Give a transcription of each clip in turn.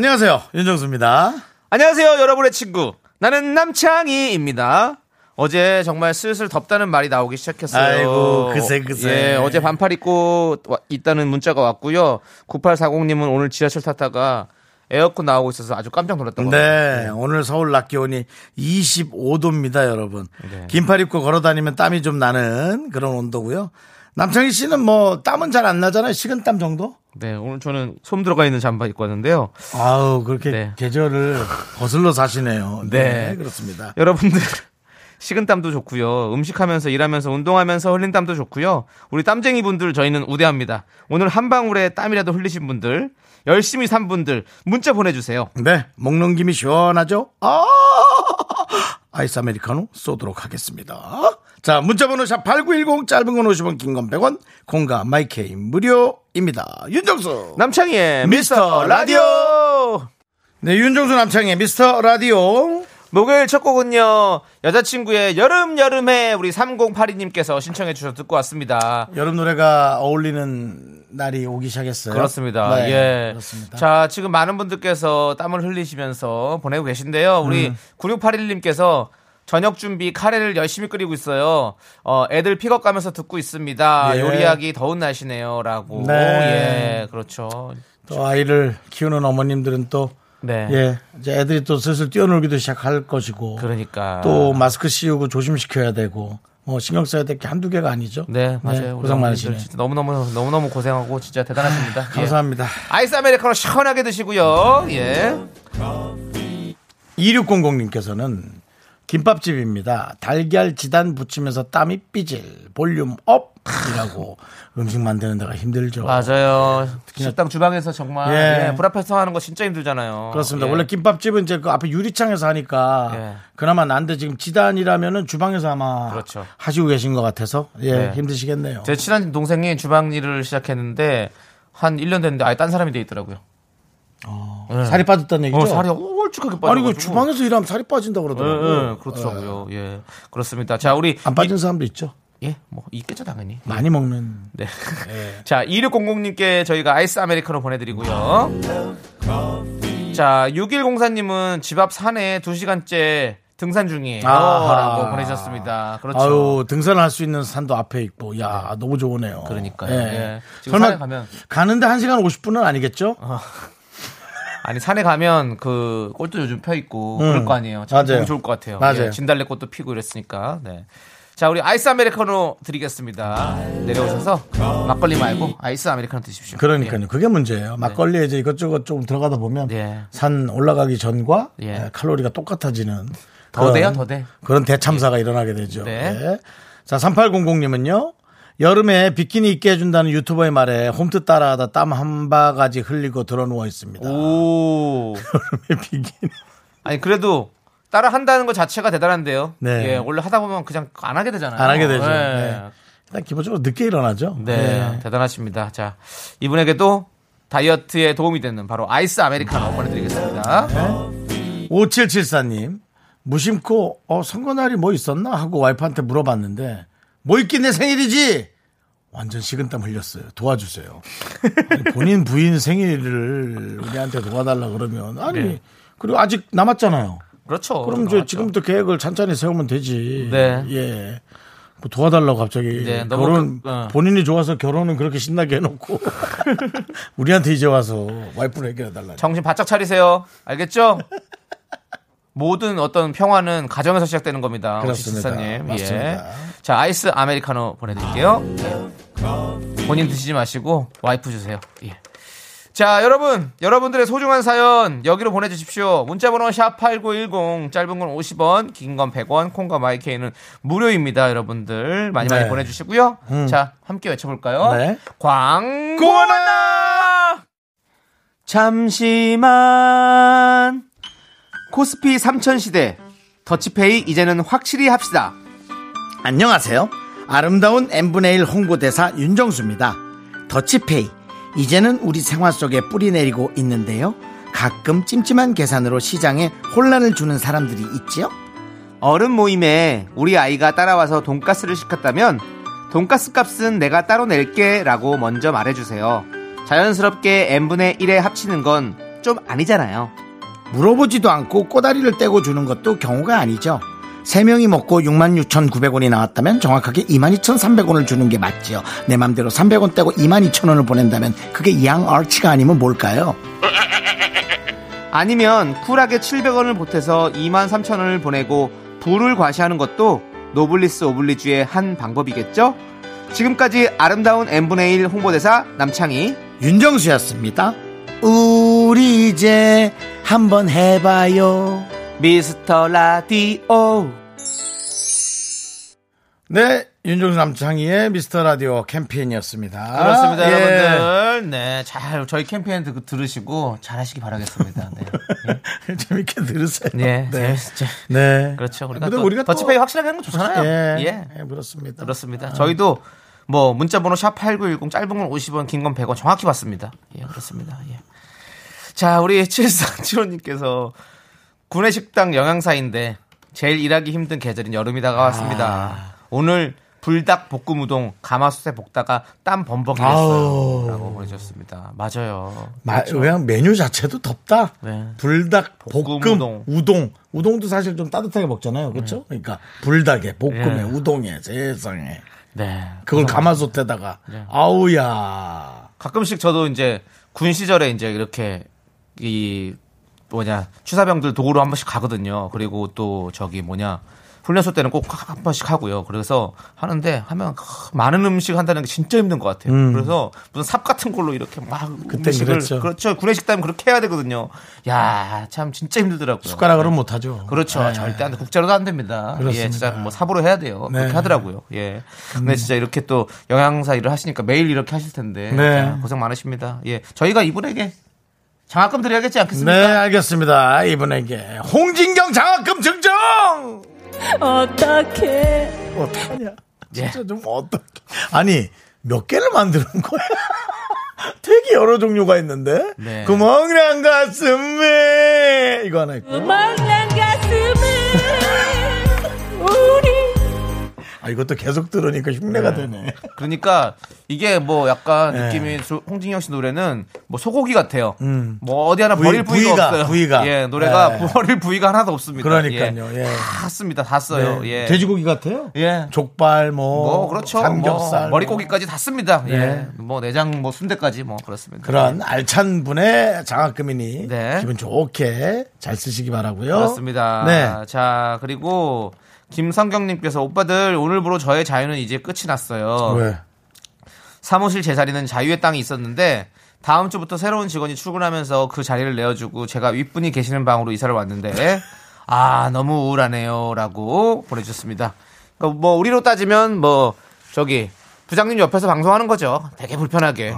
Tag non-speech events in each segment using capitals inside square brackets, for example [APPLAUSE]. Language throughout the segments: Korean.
안녕하세요. 윤정수입니다. 안녕하세요, 여러분의 친구. 나는 남창희입니다. 어제 정말 슬슬 덥다는 말이 나오기 시작했어요. 아이고, 그새, 그새. 예, 어제 반팔 입고 와- 있다는 문자가 왔고요. 9840님은 오늘 지하철 탔다가 에어컨 나오고 있어서 아주 깜짝 놀랐다고. 네, 오늘 서울 낮 기온이 25도입니다, 여러분. 네. 긴팔 입고 걸어 다니면 땀이 좀 나는 그런 온도고요. 남창희 씨는 뭐 땀은 잘 안 나잖아요. 식은땀 정도? 네, 오늘 저는 솜 들어가 있는 잠바 입고 왔는데요. 아우, 그렇게 네. 계절을 거슬러 사시네요. 네, 네. 그렇습니다. 여러분들 [LAUGHS] 식은땀도 좋고요. 음식하면서 일하면서 운동하면서 흘린 땀도 좋고요. 우리 땀쟁이 분들 저희는 우대합니다. 오늘 한 방울의 땀이라도 흘리신 분들, 열심히 산 분들 문자 보내 주세요. 네, 먹는 김이 시원하죠? 아! 아이스 아메리카노 쏘도록 하겠습니다. 자, 문자번호 샵8910 짧은 건 50원, 긴 건 100원, 공가 마이케이 무료입니다. 윤정수. 남창희의 미스터 라디오. 네, 윤정수 남창의 미스터 라디오. 목요일 첫 곡은요 여자친구의 여름 여름에 우리 3082님께서 신청해 주셔서 듣고 왔습니다. 여름 노래가 어울리는 날이 오기 시작했어요. 그렇습니다. 네, 예. 그렇습니다. 자, 지금 많은 분들께서 땀을 흘리시면서 보내고 계신데요. 우리 음. 9681님께서 저녁 준비 카레를 열심히 끓이고 있어요. 어, 애들 픽업 가면서 듣고 있습니다. 예. 요리하기 더운 날씨네요. 라고. 네. 예, 그렇죠. 또 아이를 키우는 어머님들은 또 네. 예, 이제 애들이 또 슬슬 뛰어놀기도 시작할 것이고 그러니까. 또 마스크 씌우고 조심시켜야 되고 뭐 신경 써야 될 게 한두 개가 아니죠. 네, 맞아요. 우리 고생 많으시네. 진짜 너무너무, 너무너무 고생하고 진짜 대단하십니다. [LAUGHS] 예. 감사합니다. 아이스 아메리카노 시원하게 드시고요. 예. 2600님께서는 김밥집입니다. 달걀 지단 붙이면서 땀이 삐질 볼륨 업이라고 음식 만드는 데가 힘들죠. 맞아요. 식당 주방에서 정말 예. 예, 불 앞에서 하는 거 진짜 힘들잖아요. 그렇습니다. 예. 원래 김밥집은 이제 그 앞에 유리창에서 하니까 예. 그나마 난데 지금 지단이라면은 주방에서 아마 그렇죠. 하시고 계신 것 같아서 예 네. 힘드시겠네요. 제 친한 동생이 주방 일을 시작했는데 한 1년 됐는데 아예 딴 사람이 돼 있더라고요. 살이 빠졌다는 얘기죠. 어, 살이 홀쭉하게 빠져. 아니 그 주방에서 일하면 살이 빠진다 예, 그러더라고요. 예, 그렇더라고요. 예. 그렇습니다. 자, 우리 안 빠진 사람도 있죠. 예, 뭐 있겠죠, 당연히. 많이 먹는 네. [LAUGHS] [LAUGHS] 자, 2600님께 저희가 아이스 아메리카노 보내드리고요. 자, 6104님은 집 앞 산에 2 시간째 등산 중이에요. 아하. 라고 보내셨습니다. 그렇죠. 아유 등산을 할수 있는 산도 앞에 있고 야 너무 좋으네요. 그러니까요. 예. 예. 설마 가면- 가는데 1 시간 50 분은 아니겠죠? 아니, 산에 가면 그 꽃도 요즘 펴 있고 그럴 거 아니에요. 참 음. 맞아요. 좋을 것 같아요. 맞아요. 예, 진달래 꽃도 피고 이랬으니까. 네. 자, 우리 아이스 아메리카노 드리겠습니다. 내려오셔서 막걸리 말고 아이스 아메리카노 드십시오. 그러니까요. 그게 문제예요. 막걸리에 이제 이것저것 좀 들어가다 보면 네. 산 올라가기 전과 예. 에, 칼로리가 똑같아지는 더 돼요, 더 돼. 그런 대참사가 일어나게 되죠. 네. 네. 자, 3800님은요. 여름에 비키니 입게 해준다는 유튜버의 말에 홈트 따라하다 땀 한 바가지 흘리고 들어 누워 있습니다. 오. [LAUGHS] 여름에 비키니. 아니 그래도 따라 한다는 것 자체가 대단한데요. 네. 예, 원래 하다 보면 그냥 안 하게 되잖아요. 안 하게 되죠. 네. 네. 일단 기본적으로 늦게 일어나죠. 네, 대단하십니다. 자, 이분에게도 다이어트에 도움이 되는 바로 아이스 아메리카노 보내드리겠습니다. 5774님, 무심코, 어, 선거날이 뭐 있었나? 하고 와이프한테 물어봤는데, 뭐 있긴 내 생일이지! 완전 식은땀 흘렸어요. 도와주세요. 아니, 본인 부인 생일을 우리한테 도와달라 그러면, 아니, 네. 그리고 아직 남았잖아요. 그렇죠. 그럼 이제. 지금부터 계획을 찬찬히 세우면 되지. 네. 예. 뭐 도와달라고 갑자기 네, 너무 결혼 그- 어. 본인이 좋아서 결혼은 그렇게 신나게 해놓고 [LAUGHS] 우리한테 이제 와서 와이프를 해결해 달라. 정신 바짝 차리세요. 알겠죠? 모든 어떤 평화는 가정에서 시작되는 겁니다. 그렇습니다. 님 맞습니다. 예. 자, 아이스 아메리카노 보내드릴게요. 예. 본인 드시지 마시고 와이프 주세요. 예. 자, 여러분, 여러분들의 소중한 사연 여기로 보내주십시오. 문자번호 샵 #8910 짧은 건 50원, 긴 건 100원, 콩과 마이케이는 무료입니다. 여러분들 많이 많이 네. 보내주시고요. 자, 함께 외쳐볼까요? 네. 광고나 잠시만 코스피 삼천시대 더치페이 이제는 확실히 합시다 안녕하세요. 아름다운 n분의 1 홍보대사 윤정수입니다. 더치페이. 이제는 우리 생활 속에 뿌리 내리고 있는데요. 가끔 찜찜한 계산으로 시장에 혼란을 주는 사람들이 있지요. 어른 모임에 우리 아이가 따라와서 돈가스를 시켰다면 돈가스 값은 내가 따로 낼게 라고 먼저 말해주세요 자연스럽게 n분의 1에 합치는 건 좀 아니잖아요 물어보지도 않고 꼬다리를 떼고 주는 것도 경우가 아니죠. 세명이 먹고 66,900원이 나왔다면 정확하게 22,300원을 주는 게 맞지요. 내 맘대로 300원 떼고 22,000원을 보낸다면 그게 양아치가 아니면 뭘까요? 아니면 쿨하게 700원을 보태서 2만 3천원을 보내고 부를 과시하는 것도 노블리스 오블리주의 한 방법이겠죠? 지금까지 아름다운 n분의 1 홍보대사 남창희 윤정수였습니다. 우리 이제 한번 해봐요. 미스터 라디오 네, 윤정수 남창희의 미스터 라디오 캠페인이었습니다. 그렇습니다 예. 여러분들 네 잘 저희 캠페인 들, 들으시고 잘하시기 바라겠습니다 네. [LAUGHS] 재밌게 들으세요. 네, 네. 재밌- 네. 그렇죠 우리가 근데 또 우리가 또- 더치페이 확실하게 하는 거 좋잖아요 예, 예. 예, 그렇습니다. 그렇습니다. 저희도 뭐 문자번호 샵 8910 짧은 건 50원, 긴 건 100원 정확히 받습니다. 예, 그렇습니다. 예. 자, 우리 7475님께서 구내식당 영양사인데 제일 일하기 힘든 계절인 여름이 다가왔습니다. 아. 오늘 불닭 볶음 우동 가마솥에 볶다가 땀 범벅이 됐어요. 아우. 라고 보내주셨습니다. 맞아요. 마, 그냥 메뉴 자체도 덥다. 네. 불닭, 볶음 볶음, 우동. 우동. 우동도 사실 좀 따뜻하게 먹잖아요. 그렇죠? 그러니까 불닭에, 볶음에, 예. 우동에, 세상에. 네. 그걸 가마솥에다가 아우야. 가끔씩 저도 이제 군 시절에 이제 이렇게 이 뭐냐 추사병들 도구로 한 번씩 가거든요. 그리고 또 저기 뭐냐 훈련소 때는 꼭 한 번씩 하고요. 그래서 하는데 하면 많은 음식 한다는 게 진짜 힘든 것 같아요. 그래서 무슨 삽 같은 걸로 이렇게 막 그땐 음식을 그랬죠. 그렇죠. 구내식당은 그렇게 해야 되거든요. 야 참 진짜 힘들더라고요. 숟가락으로는 못하죠. 그렇죠. 네. 절대 안 돼. 국자로도 안 됩니다. 그렇습니다. 예, 진짜 뭐 삽으로 해야 돼요. 네. 그렇게 하더라고요. 예. 근데 진짜 이렇게 또 영양사 일을 하시니까 매일 이렇게 하실 텐데 네. 자, 고생 많으십니다. 예. 저희가 이분에게 장학금 드려야겠지 않겠습니까? 네, 알겠습니다. 이분에게 홍진경 장학금 증정! 어떻게 어떡하냐. 예. 진짜 좀 어떡해. 아니, 몇 개를 만드는 거야? [LAUGHS] 되게 여러 종류가 있는데. 네. 구멍난 가슴에 이거 하나 있고. 먹는 가슴을 우리 아 이것도 계속 들으니까 흉내가 되네. [LAUGHS] 그러니까 이게 뭐 약간 네. 느낌이 조- 홍진영 씨 노래는 뭐 소고기 같아요. 음. 뭐 어디 하나 부위- 버릴 부위가, 부위가, 없어요. 부위가. 예, 노래가 네. 버릴 부위가 하나도 없습니다. 그러니까요. 예. 다 씁니다. 다 써요. 네. 예. 돼지고기 같아요. 예. 족발 뭐, 뭐 그렇죠. 삼겹살 뭐 머리고기까지 다 씁니다. 네. 예. 뭐 내장 뭐 순대까지 뭐 그렇습니다. 그런 알찬 분의 장학금이니 네. 기분 좋게 잘 쓰시기 바라고요. 그렇습니다. 네. 자, 그리고 김성경님께서 오빠들 오늘부로 저의 자유는 이제 끝이 났어요. 왜? 사무실 제 자리는 자유의 땅이 있었는데 다음 주부터 새로운 직원이 출근하면서 그 자리를 내어주고 제가 윗분이 계시는 방으로 이사를 왔는데 [LAUGHS] 아 너무 우울하네요라고 보내주셨습니다. 그러니까 뭐 우리로 따지면 뭐 저기 부장님 옆에서 방송하는 거죠. 되게 불편하게.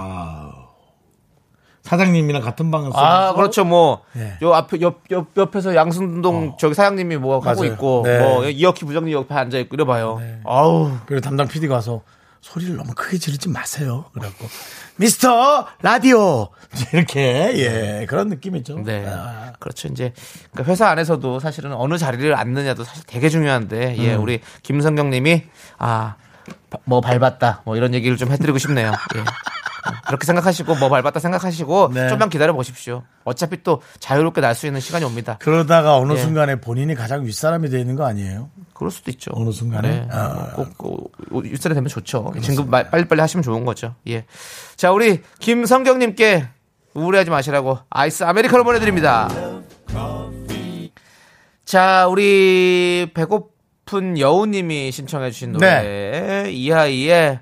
사장님이랑 같은 방을 아, 그렇죠. 뭐, 예. 요 앞에, 옆, 옆, 옆에서 양순동 저기 사장님이 뭐 하고 맞아요. 있고, 네. 뭐, 이혁희 부장님 옆에 앉아 있고 이래 봐요. 아우. 그리고 담당 PD가 와서 소리를 너무 크게 지르지 마세요. 그래갖고 미스터 라디오 [LAUGHS] 이렇게 예 그런 느낌이죠. 네. 아, 그렇죠. 이제, 그러니까 회사 안에서도 사실은 어느 자리를 앉느냐도 사실 되게 중요한데, 예, 음. 우리 김성경 님이, 아, 바- 뭐 밟았다. 뭐 이런 얘기를 좀 해드리고 싶네요. 예. 그렇게 생각하시고, 뭐 밟았다 생각하시고, 네. 좀만 기다려 보십시오. 어차피 또 자유롭게 날 수 있는 시간이 옵니다. 그러다가 어느 예. 순간에 본인이 가장 윗사람이 되어 있는 거 아니에요? 그럴 수도 있죠. 어느 순간에? 네. 아. 꼭, 꼭, 윗살이 되면 좋죠. 진급 마- 빨리빨리 하시면 좋은 거죠. 예. 자, 우리 김성경님께 우울해하지 마시라고 아이스 아메리카노 보내드립니다. 자, 우리 배고픈 여우님이 신청해주신 노래 이하이의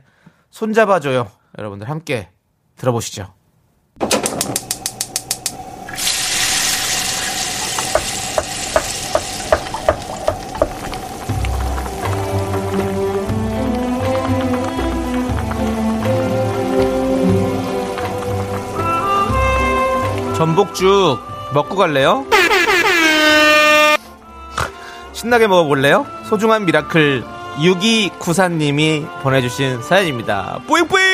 손잡아줘요. 여러분들 함께 들어보시죠. 전복죽 먹고 갈래요? [LAUGHS] 신나게 먹어볼래요? 소중한 미라클 6294님이 보내주신 사연입니다. 뿌잉뿌잉!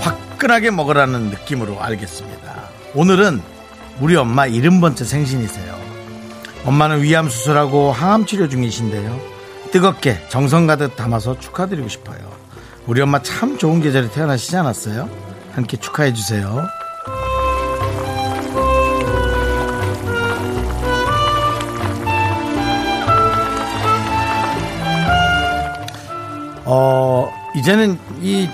화끈하게 먹으라는 느낌으로 알겠습니다. 오늘은 우리 엄마 70번째 생신이세요. 엄마는 위암 수술하고 항암 치료 중이신데요. 뜨겁게 정성 가득 담아서 축하드리고 싶어요. 우리 엄마 참 좋은 계절에 태어나시지 않았어요? 함께 축하해 주세요. 이제는 이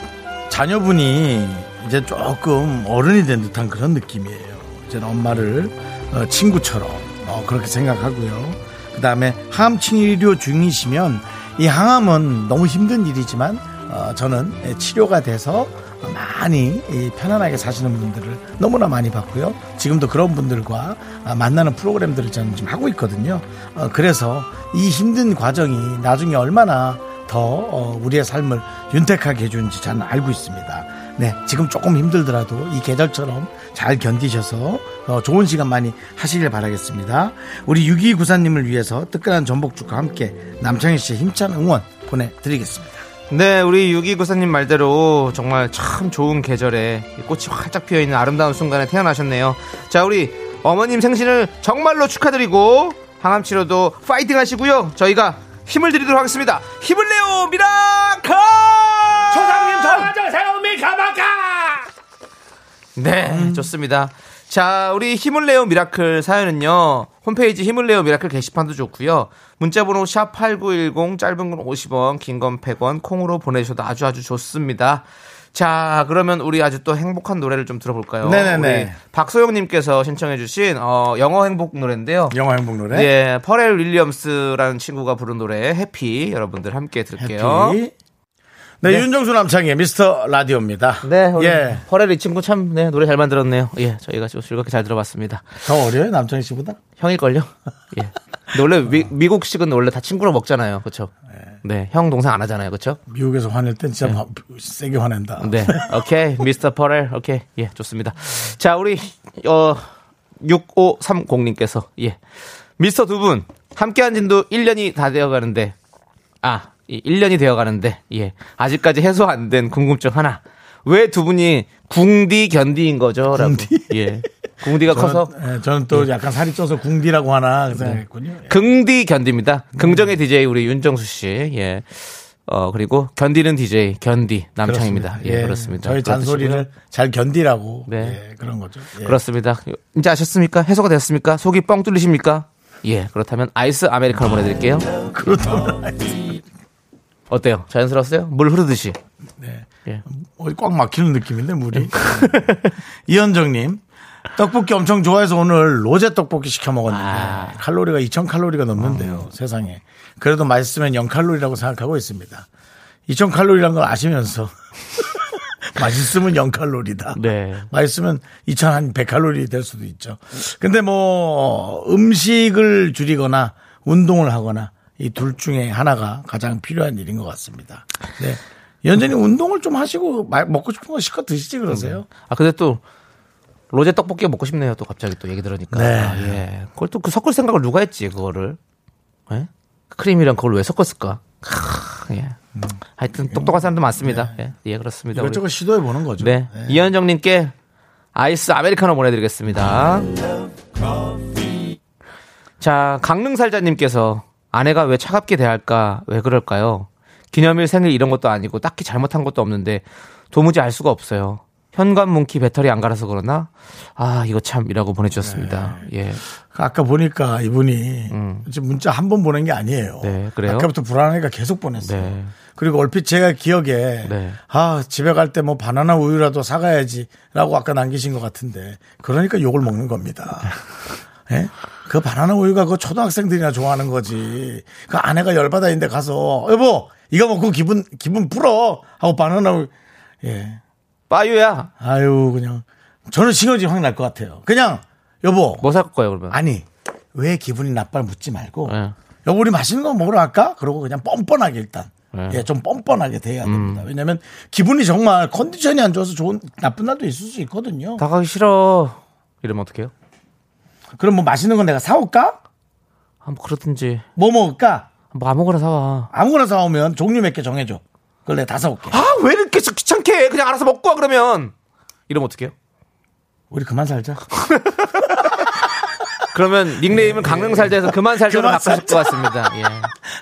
자녀분이 이제 조금 어른이 된 듯한 그런 느낌이에요. 이제는 엄마를 어, 친구처럼 어, 그렇게 생각하고요. 그 다음에 항암 치료 중이시면 이 항암은 너무 힘든 일이지만 어, 저는 치료가 돼서 많이 이 편안하게 사시는 분들을 너무나 많이 봤고요. 지금도 그런 분들과 아, 만나는 프로그램들을 저는 지금 하고 있거든요. 어, 그래서 이 힘든 과정이 나중에 얼마나 더 어, 우리의 삶을 윤택하게 해주는지 저는 알고 있습니다. 네, 지금 조금 힘들더라도 이 계절처럼 잘 견디셔서 어, 좋은 시간 많이 하시길 바라겠습니다. 우리 6294님을 위해서 뜨끈한 전복죽과 함께 남창희 씨의 힘찬 응원 보내드리겠습니다. 네, 우리 6294님 말대로 정말 참 좋은 계절에 이 꽃이 활짝 피어있는 아름다운 순간에 태어나셨네요. 자, 우리 어머님 생신을 정말로 축하드리고 항암치료도 파이팅 하시고요. 저희가 힘을 드리도록 하겠습니다. 힘을 내요, miracle! 조상님 전화주세요 미카마카 네, 좋습니다. 자, 우리 힘을 내요 miracle 사연은요. 홈페이지 힘을 내요 miracle 게시판도 좋고요. 문자 번호 샵 8910 짧은 건 50원, 긴 건 100원 콩으로 보내주셔도 아주 아주 좋습니다. 자, 그러면 우리 아주 또 행복한 노래를 좀 들어볼까요? 네네네. 우리 박소영님께서 신청해주신 어, 영어 행복 노래인데요. 영화 행복 노래. 예, 퍼렐 윌리엄스라는 친구가 부른 노래 해피 여러분들 함께 들을게요. 해피. 네, 윤정수 남창의 미스터 라디오입니다. 네, 예. 퍼렐 이 친구 참 네, 노래 잘 만들었네요. 예, 저희가 좀 즐겁게 잘 들어봤습니다. 더 어려요, 남창희 씨보다? 형일걸요? [LAUGHS] 예. 근데 원래 미, 미국식은 원래 다 친구로 먹잖아요. 그쵸? 네. 형 동생 안 하잖아요. 그쵸? 미국에서 화낼 땐 진짜 화- 세게 화낸다. 네. 오케이. [LAUGHS] 미스터 퍼렐. 오케이. 예, 좋습니다. 자, 우리, 어, 6530님께서, 예. 미스터 두 분, 함께 한 진도 1년이 다 되어 가는데, 아, 1년이 되어 가는데, 예. 아직까지 해소 안 된 궁금증 하나. 왜 두 분이 궁디 견디인 거죠? 라고. 궁디? 예. 궁디가 커서 저는, 예, 저는 또 약간 살이 쪄서 궁디라고 하나 그 생각했군요. 예. 긍디 견디입니다. 긍정의 DJ 우리 윤정수 씨. 예. 어, 그리고 견디는 DJ 견디 남창입니다. 그렇습니다. 예, 그렇습니다. 저희 잔소리를 드시고요. 잘 견디라고 네. 예, 그런 거죠. 예. 그렇습니다. 이제 아셨습니까? 해소가 됐습니까? 속이 뻥 뚫리십니까? 예, 그렇다면 아이스 아메리카노 보내드릴게요. [LAUGHS] 그렇다면 어때요? 자연스러웠어요? 물 흐르듯이. 네. 예. 어디 꽉 막히는 느낌인데 물이. 이현정님 떡볶이 엄청 좋아해서 오늘 로제 떡볶이 시켜 먹었는데 아. 칼로리가 2,000 칼로리가 넘는데요. 세상에. 그래도 맛있으면 0 칼로리라고 생각하고 있습니다. 2,000 칼로리란 걸 아시면서 [LAUGHS] 맛있으면 0 칼로리다. 네. 맛있으면 2,100 칼로리 될 수도 있죠. 근데 뭐 음식을 줄이거나 운동을 하거나 이 둘 중에 하나가 가장 필요한 일인 것 같습니다. 네. 연전히 운동을 좀 하시고 마- 먹고 싶은 거 실컷 드시지 그러세요. 아, 근데 또 로제 떡볶이가 먹고 싶네요. 또 갑자기 또 얘기 들으니까. 네. 아, 예. 그걸 또 그 섞을 생각을 누가 했지, 그거를. 예? 크림이랑 그걸 왜 섞었을까? 크, 예. 하여튼 똑똑한 사람도 많습니다. 예, 예, 그렇습니다. 이것저것 시도해 보는 거죠. 네. 이현정님께 아이스 아메리카노 보내드리겠습니다. 자, 강릉 살자님께서 아내가 왜 차갑게 대할까? 왜 그럴까요? 기념일 생일 이런 것도 아니고 딱히 잘못한 것도 없는데 도무지 알 수가 없어요. 현관 문키 배터리 안 갈아서 그러나? 아, 이거 참이라고 보내주셨습니다. 예. 아까 보니까 이분이 지금 문자 한 번 보낸 게 아니에요. 음. 네, 그래요? 아까부터 불안하니까 계속 보냈어요. 네. 그리고 얼핏 제가 기억에 네. 아 집에 갈 때 뭐 바나나 우유라도 사가야지라고 아까 남기신 것 같은데 그러니까 욕을 먹는 겁니다. [LAUGHS] 예? 그 바나나 우유가 그 초등학생들이나 좋아하는 거지. 그 아내가 열받아 있는데 가서 여보 이거 먹고 기분 기분 풀어 하고 바나나 우유 예 빠유야, 아유 그냥 저는 시너지 확날 것 같아요. 그냥 여보 뭐 살 거예요, 그러면? 아니 왜 기분이 나빠 묻지 말고 예. 여보 우리 맛있는 거 먹으러 갈까? 그러고 그냥 뻔뻔하게 일단 네. 예, 좀 뻔뻔하게 돼야 됩니다. 왜냐면 기분이 정말 컨디션이 안 좋아서 좋은 나쁜 날도 있을 수 있거든요. 나가기 싫어. 이러면 어떡해요? 그럼 뭐 맛있는 건 내가 사올까? 아, 뭐 그렇든지. 뭐 먹을까? 뭐 아무거나 사와. 아무거나 사오면 종류 몇 개 정해줘. 그걸 내가 다 사올게. 아, 왜 이렇게 귀찮게 해? 그냥 알아서 먹고 와, 그러면. 이러면 어떡해요? 우리 그만 살자. [LAUGHS] 그러면 닉네임은 강릉 살자에서 그만 살자로 그만 바꾸실 것 같습니다. 예.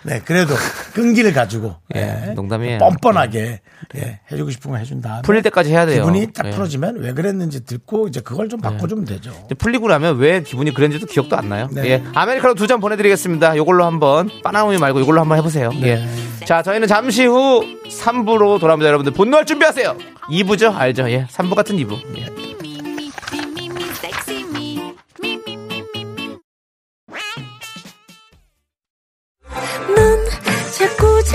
네, 그래도 끈기를 가지고 예, 농담이에요. 뻔뻔하게 예, 해주고 싶은 거 해준 다음에 풀릴 때까지 해야 돼요. 기분이 딱 예. 풀어지면 왜 그랬는지 듣고 이제 그걸 좀 바꿔주면 되죠. 이제 풀리고 나면 왜 기분이 그랬는지도 기억도 안 나요. 네. 예. 아메리카노 두 잔 보내드리겠습니다. 요걸로 한번, 바나우유 말고 요걸로 한번 해보세요. 예. 자, 저희는 잠시 후 3부로 돌아옵니다. 여러분들 분노할 준비하세요. 2부죠? 알죠? 예. 3부 같은 2부. 예.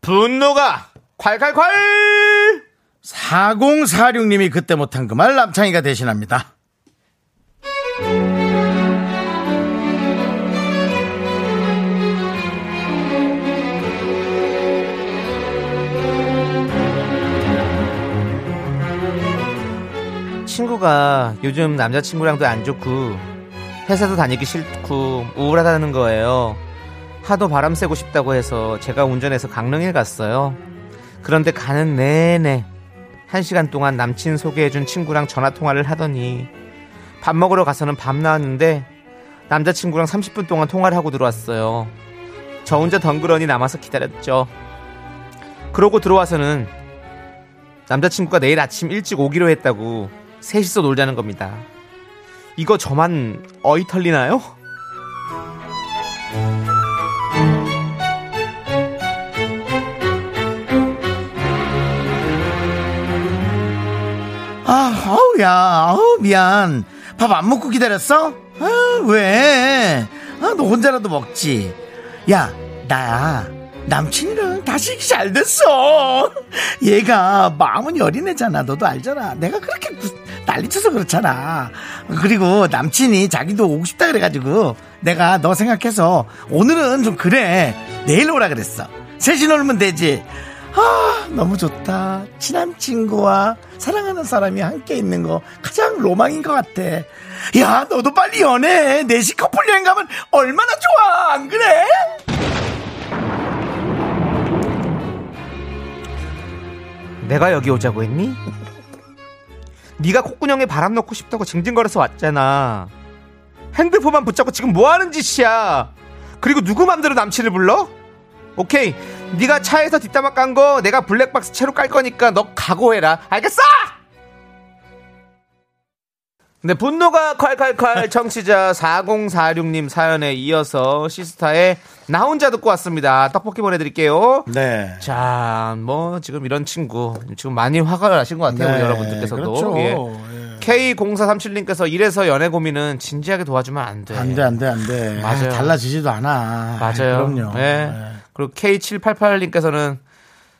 분노가 콸콸콸! 4046님이 그때 못한 그 말 남창희가 대신합니다. 친구가 요즘 남자친구랑도 안 좋고 회사도 다니기 싫고 우울하다는 거예요. 하도 바람 쐬고 싶다고 해서 제가 운전해서 강릉에 갔어요. 그런데 가는 내내 한 시간 동안 남친 소개해준 친구랑 전화 통화를 하더니 밥 먹으러 가서는 밤 나왔는데 남자친구랑 30분 동안 통화를 하고 들어왔어요. 저 혼자 덩그러니 남아서 기다렸죠. 그러고 들어와서는 남자친구가 내일 아침 일찍 오기로 했다고 셋이서 놀자는 겁니다. 이거 저만 어이 털리나요? 아, 아우, 미안. 밥 안 먹고 기다렸어? 아, 왜? 아, 너 혼자라도 먹지. 야, 나 남친이랑 다시 잘 됐어. 얘가 마음은 여린애잖아. 너도 알잖아. 내가 그렇게 구- 난리쳐서 그렇잖아. 그리고 남친이 자기도 오고 싶다 그래가지고 내가 너 생각해서 오늘은 좀 그래. 내일 오라 그랬어. 셋이 놀면 되지. 아, 너무 좋다. 친한 친구와 사랑하는 사람이 함께 있는 거 가장 로망인 것 같아. 야, 너도 빨리 연애해. 넷이 커플 여행 가면 얼마나 좋아. 안 그래? 내가 여기 오자고 했니? 네가 콧구멍에 바람 넣고 싶다고 징징거려서 왔잖아. 핸드폰만 붙잡고 지금 뭐 하는 짓이야? 그리고 누구 맘대로 남친을 불러? 오케이. 네가 차에서 뒷담화 깐 거 내가 블랙박스 채로 깔 거니까 너 각오해라. 알겠어? 네, 분노가 콸콸콸 청취자 4046님 사연에 이어서 시스타의 나 혼자 듣고 왔습니다. 떡볶이 보내드릴게요. 네. 자, 뭐 지금 이런 친구 지금 많이 화가 나신 것 같아요, 우리 여러분들께서도. 그렇죠. 예. 예. K0437님께서 이래서 연애 고민은 진지하게 도와주면 안 돼. 안 돼, 안 돼, 안 돼. 맞아요. 아, 달라지지도 않아. 맞아요. 그럼요. 예. 예. 그리고 K788님께서는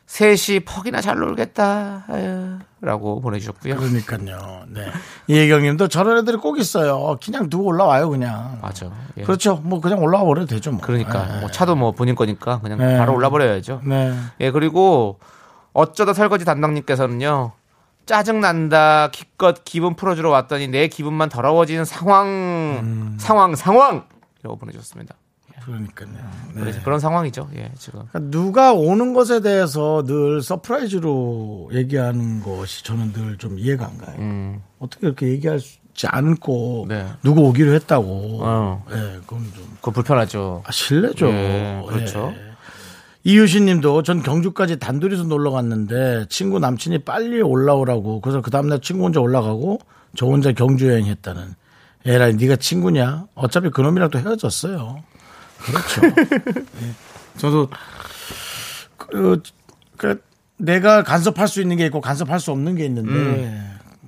셋이 퍽이나 잘 놀겠다. 아유, 라고 보내주셨고요. 그러니까요. 네. 이혜경 님도 저런 애들이 꼭 있어요. 그냥 두고 올라와요, 그냥. 맞아. 예. 그렇죠. 뭐 그냥 올라와 버려도 되죠. 뭐. 그러니까 예. 뭐 차도 뭐 본인 거니까 그냥 네. 바로 올라버려야죠. 네. 예, 그리고 어쩌다 설거지 담당님께서는요. 짜증난다. 기껏 기분 풀어주러 왔더니 내 기분만 더러워지는 상황, 음. 상황, 상황! 이라고 보내주셨습니다. 그러니까요. 네. 그래서 그런 상황이죠. 예, 지금. 그러니까 누가 오는 것에 대해서 늘 surprise로 얘기하는 것이 저는 늘 좀 이해가 안 가요. 음, 어떻게 이렇게 얘기하지 않고 네. 누구 오기로 했다고. 어. 예, 그건 좀 그거 불편하죠. 아, 실례죠. 예, 그렇죠. 예. 이유신 님도 전 경주까지 단둘이서 놀러 갔는데 친구 남친이 빨리 올라오라고 그래서 그 다음날 친구 혼자 올라가고 저 혼자 경주 여행 했다는 에라이 네가 친구냐? 어차피 그놈이랑 또 헤어졌어요. 그렇죠. [LAUGHS] 예. 저도 그, 그 내가 간섭할 수 있는 게 있고 간섭할 수 없는 게 있는데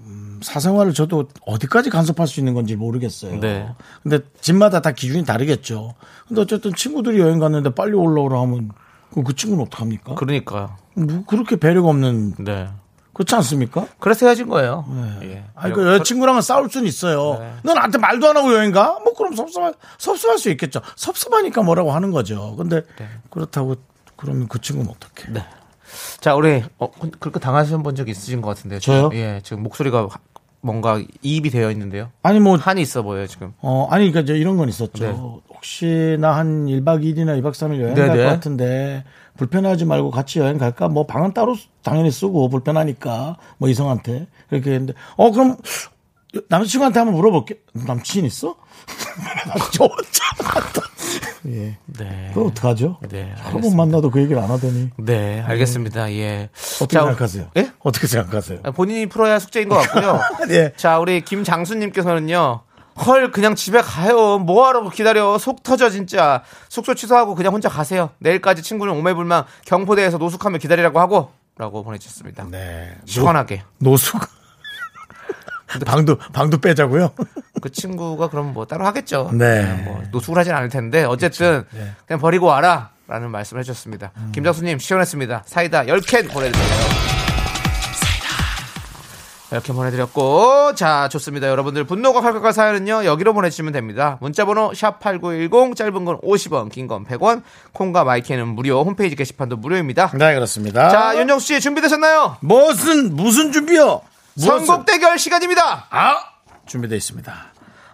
음, 사생활을 저도 어디까지 간섭할 수 있는 건지 모르겠어요. 네. 근데 집마다 다 기준이 다르겠죠. 근데 어쨌든 친구들이 여행 갔는데 빨리 올라오라 하면 그, 그 친구는 어떡합니까? 그러니까요. 뭐 그렇게 배려가 없는 네. 그렇지 않습니까? 그래서 헤어진 거예요. 예. 아니, 그 여자친구랑은 싸울 수는 있어요. 네. 너 나한테 말도 안 하고 여행 가? 뭐 그럼 섭섭할, 섭섭할 수 있겠죠. 섭섭하니까 뭐라고 하는 거죠. 근데 네. 그렇다고 그러면 그 친구는 어떡해. 네. 자, 우리 어, 그렇게 당하신 본적 있으신 것 같은데요. 저요? 예, 지금 목소리가 화- 뭔가 이입이 되어 있는데요. 아니 뭐 한이 있어 보여요, 지금. 어, 아니, 그니까 저 이런 건 있었죠. 네. 혹시나 한 1박 2일이나 2박 3일 여행 갈 네네. 것 같은데 불편하지 말고 같이 여행 갈까? 뭐 방은 따로 당연히 쓰고 불편하니까 뭐 이성한테 그렇게 했는데 어, 그럼 남자친구한테 한번 물어볼게. 남친 있어? [LAUGHS] 저 혼자. 예. 네. 그럼 어떡하죠? 네, 한 알겠습니다. 번 만나도 그 얘기를 안 하더니. 네, 알겠습니다. 예. 어떻게 자, 생각하세요? 예? 어떻게 생각하세요? 본인이 풀어야 숙제인 것 같고요. [LAUGHS] 예. 자, 우리 김장수님께서는요. 헐, 그냥 집에 가요. 뭐하러 기다려. 속 터져, 진짜. 숙소 취소하고 그냥 혼자 가세요. 내일까지 친구는 오매불망 경포대에서 노숙하며 기다리라고 하고. 라고 보내주셨습니다. 네. 시원하게. 노 숙. 방도, 방도 빼자고요? 그 친구가 그럼 뭐 따로 하겠죠. 네. 뭐 노숙을 하진 않을 텐데 어쨌든 네. 음. 그냥 버리고 와라. 라는 말씀을 해주셨습니다. 김장수님 시원했습니다. 사이다 10캔 보내드려요. 이렇게 보내드렸고 자 좋습니다 여러분들 분노가 칼칼칼 사연은요 여기로 보내주시면 됩니다 문자번호 샵8910 짧은 건 50원 긴 건 100원 콩과 마이크는 무료 홈페이지 게시판도 무료입니다 네, 그렇습니다. 자 윤정수 씨 준비되셨나요? 무슨, 무슨 준비요? 선곡 대결 시간입니다 아! 준비되어 있습니다.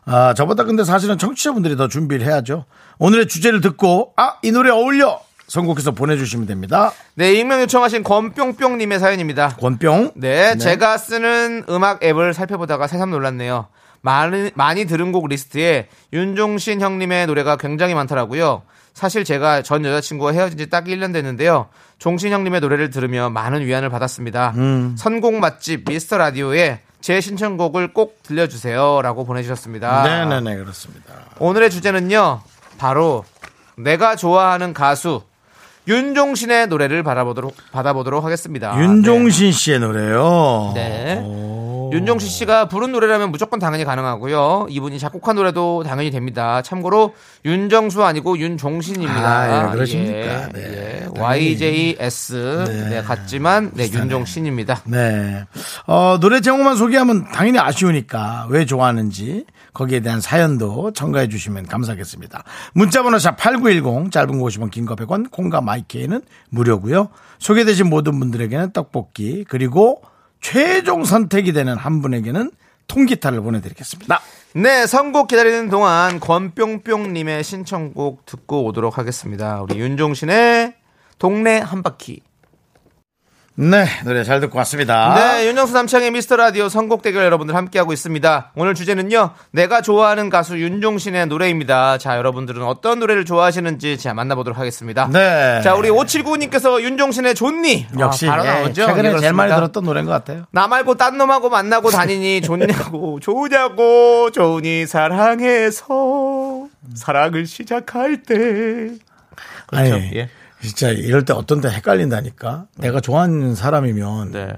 아, 저보다 근데 사실은 청취자분들이 더 준비를 해야죠. 오늘의 주제를 듣고, 아, 이 노래 어울려! 선곡해서 보내주시면 됩니다. 네 익명 요청하신 권뿅뿅님의 사연입니다 권뿅. 네, 제가 쓰는 음악 앱을 살펴보다가 새삼 놀랐네요. 많이, 많이 들은 곡 리스트에 윤종신 형님의 노래가 굉장히 많더라고요. 사실 제가 전 여자친구와 헤어진 지 딱 1년 됐는데요. 종신 형님의 노래를 들으며 많은 위안을 받았습니다. 선곡 맛집 미스터 라디오에 제 신청곡을 꼭 들려주세요. 라고 보내주셨습니다. 네네네, 그렇습니다. 오늘의 주제는요. 바로 내가 좋아하는 가수 윤종신의 노래를 받아보도록, 받아보도록 하겠습니다. 윤종신 씨의 노래요. 네. 윤종신 씨가 부른 노래라면 무조건 당연히 가능하고요. 이분이 작곡한 노래도 당연히 됩니다. 참고로 윤정수 아니고 윤종신입니다. 아, 예, 그러십니까? 예, 네, 예. YJS 네. 같지만 네, 윤종신입니다. 네. 어, 노래 제목만 소개하면 당연히 아쉬우니까 왜 좋아하는지 거기에 대한 사연도 첨가해 주시면 감사하겠습니다. 문자번호 샵 8910 짧은 거 50원 긴거 100원 콩과 마이 케이는 무료고요. 소개되신 모든 분들에게는 떡볶이 그리고 최종 선택이 되는 한 분에게는 통기타를 보내드리겠습니다. 네, 선곡 기다리는 동안 권뿅뿅님의 신청곡 듣고 오도록 하겠습니다. 우리 윤종신의 동네 한 바퀴. 네, 노래 잘 듣고 왔습니다. 네, 윤정수 남창희 미스터 라디오 선곡 대결 여러분들 함께하고 있습니다. 오늘 주제는요, 내가 좋아하는 가수 윤종신의 노래입니다. 자, 여러분들은 어떤 노래를 좋아하시는지 자, 만나보도록 하겠습니다. 네. 자, 우리 5795님께서 윤종신의 좋니? 역시 아, 바로 예, 나오죠. 최근에 예, 제일. 많이 들었던 노래인 것 같아요. 나 말고 딴 놈하고 만나고 다니니 좋냐고, [LAUGHS] 좋냐고, 좋으니 사랑해서 사랑을 시작할 때. 아니, 예. 진짜 이럴 때 어떤 때 헷갈린다니까. 내가 좋아하는 사람이면 네.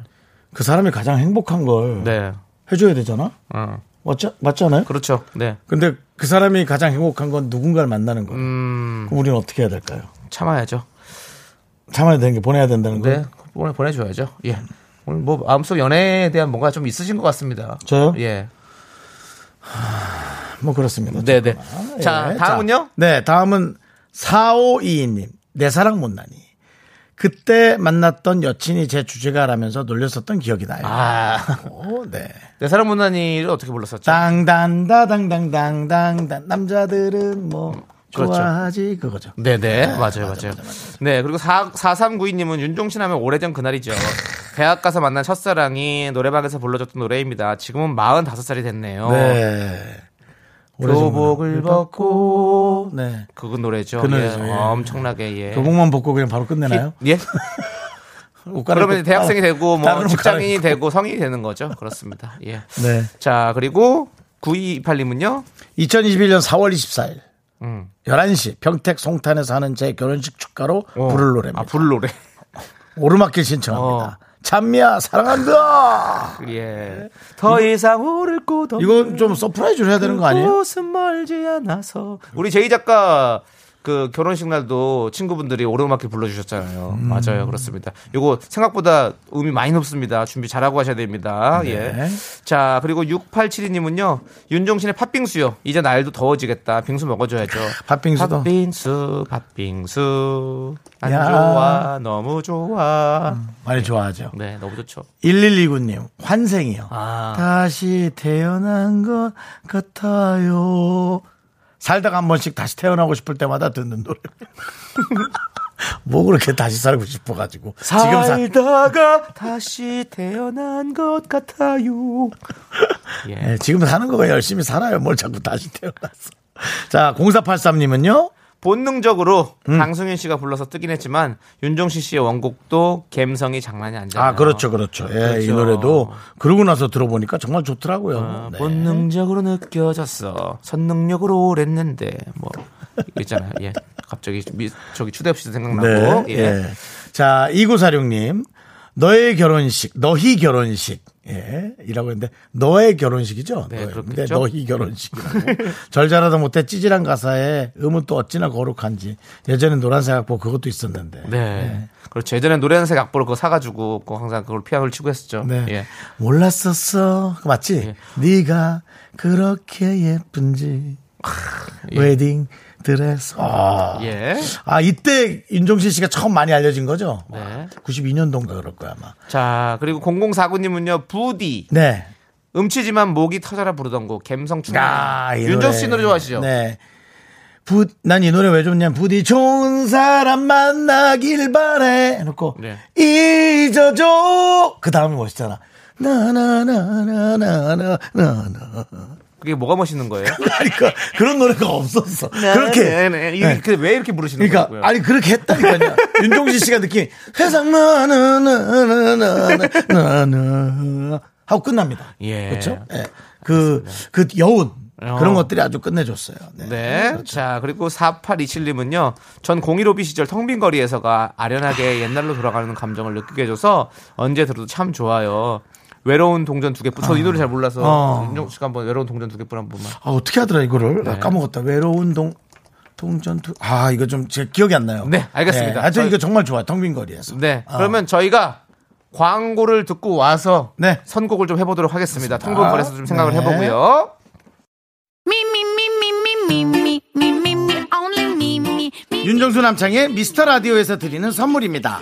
그 사람이 가장 행복한 걸 네. 해줘야 되잖아. 어. 맞지, 맞잖아요. 그렇죠. 네. 근데 그 사람이 가장 행복한 건 누군가를 만나는 거예요. 음, 그럼 우리는 어떻게 해야 될까요? 참아야죠. 참아야 되는 게 보내야 된다는 거예요. 네, 오늘 보내줘야죠. 예. 오늘 뭐 마음속 연애에 대한 뭔가 좀 있으신 것 같습니다. 저요? 예. 뭐 그렇습니다. 네네. 예. 자, 다음은요? 자, 네, 다음은 4522님. 내 사랑 못나니. 그때 만났던 여친이 제 주제가라면서 놀렸었던 기억이 나요. 아, 오, 네. 내 사랑 못난이를 어떻게 불렀었죠? 땅단다당당당당 남자들은 뭐 그렇죠. 좋아하지 그거죠. 네네. 맞아요, 맞아요. 네, 그리고 4, 4392님은 윤종신 하면 오래전 그날이죠. 대학 가서 만난 첫사랑이 노래방에서 불러줬던 노래입니다. 지금은 45살이 됐네요. 네. 교복을 벗고. 네. 그건 노래죠. 그 노래죠, 예. 예. 엄청나게, 예. 교복만 벗고 그냥 바로 끝내나요? 예? [LAUGHS] 그러면 대학생이 되고 뭐 직장인이. 되고 성인이 되는 거죠. 그렇습니다. 예. 네. 자, 그리고 9228님은요? 2021년 4월 24일 음. 11시 평택 송탄에서 하는 제 결혼식 축가로 부를 노래입니다. 아, 부를 노래. 오르막길 신청합니다. 어. 찬미야 사랑한다. 예. 더 이상 오를 곳 없는 이거 좀 surprise를 해야 되는 거 아니에요? 곳은 멀지 않아서. 우리 제이 작가 그 결혼식 날도 친구분들이 오르막길 불러주셨잖아요. 음. 맞아요. 그렇습니다. 이거 생각보다 음이 많이 높습니다. 준비 잘하고 하셔야 됩니다. 네. 예. 자, 그리고 6872님은요. 윤종신의 팥빙수요. 이제 날도 더워지겠다. 빙수 먹어줘야죠. [LAUGHS] 팥빙수도. 팥빙수, 팥빙수. 안 야. 좋아. 너무 좋아. 많이 좋아하죠. 네, 너무 좋죠. 1129님 환생이요. 아. 다시 태어난 것 같아요. 살다가 한 번씩 다시 태어나고 싶을 때마다 듣는 노래. [LAUGHS] 뭐 그렇게 다시 살고 싶어가지고 지금 사, 살다가 다시 태어난 것 같아요. 예. 네, 지금 사는 거가 열심히 살아요. 뭘 자꾸 다시 태어났어. 자 0483님은요. 본능적으로 음. 강승윤 씨가 불러서 뜨긴 했지만 윤종신 씨의 원곡도 감성이 장난이 아니잖아요. 아 그렇죠 그렇죠. 예, 이 그렇죠. 노래도 그러고 나서 들어보니까 정말 좋더라고요. 어, 네. 본능적으로 느껴졌어. 선능력으로 오랬는데 뭐 있잖아요. 예. 갑자기 미, 저기 추대 없이 생각나고. 네. 예. 예. 자, 2946님. 너의 결혼식, 너희 결혼식. 예. 이라고 했는데, 너의 결혼식이죠? 네, 너의. 근데. 너희 결혼식이라고. [LAUGHS] 절잘하다 못해 찌질한 가사에 음은 또 어찌나 거룩한지. 예전에 노란색 악보 그것도 있었는데. 네. 그렇죠. 예전에 노란색 악보를 그거 사가지고 그거 항상 그걸 피아노를 치고 했었죠. 네. 예. 몰랐었어. 맞지? 예. 네가 그렇게 예쁜지. 웨딩 그래서 아. 예. 아 이때 윤종신 씨가 처음 많이 알려진 거죠. 네. 아, 와, 92년도인가 그럴 거야 아마. 자 그리고 0049님은요 부디. 네. 음치지만 목이 터져라 부르던 곡 갬성 충. 아, 윤종 씨 노래 좋아하시죠? 네. 부, 난 이 노래 왜 좋냐면 부디 좋은 사람 만나길 바래 해놓고 네. 잊어줘 그 다음이 멋있잖아 나나나나나나나나. 그게 뭐가 멋있는 거예요? 아니, [LAUGHS] 그, 그런 노래가 없었어. 그렇게. 네, 네. 이게 네. 그왜 이렇게 부르시는 그러니까, 거고요? 아니, 그렇게 했다니까요. [LAUGHS] 윤종신 씨가 느낀, 세상 나나나나나나나. 하고 끝납니다. 예. 그렇죠? 예. 그, 그 여운. 어. 그런 것들이 아주 끝내줬어요. 네. 네. 자, 그리고 4827님은요. 전 015B 시절 텅 빈 거리에서가 아련하게 옛날로 돌아가는 감정을 느끼게 해줘서 언제 들어도 참 좋아요. 외로운 동전 두 개 뿌. 저이 아. 노래 잘 몰라서 어. 윤정수 씨가 한번 외로운 동전 두 개 뿌한 번만. 아 어떻게 하더라 이거를 네. 나 까먹었다. 외로운 동 동전 두. 아 이거 좀 제 기억이 안 나요. 네 알겠습니다. 네. 아저 이거 정말 좋아 텅빈 거리에서. 네 어. 그러면 저희가 광고를 듣고 와서 네. 선곡을 좀 해보도록 하겠습니다. 텅빈 거리에서 좀 생각을 해보고요. 윤정수 남창의 미스터 라디오에서 드리는 선물입니다.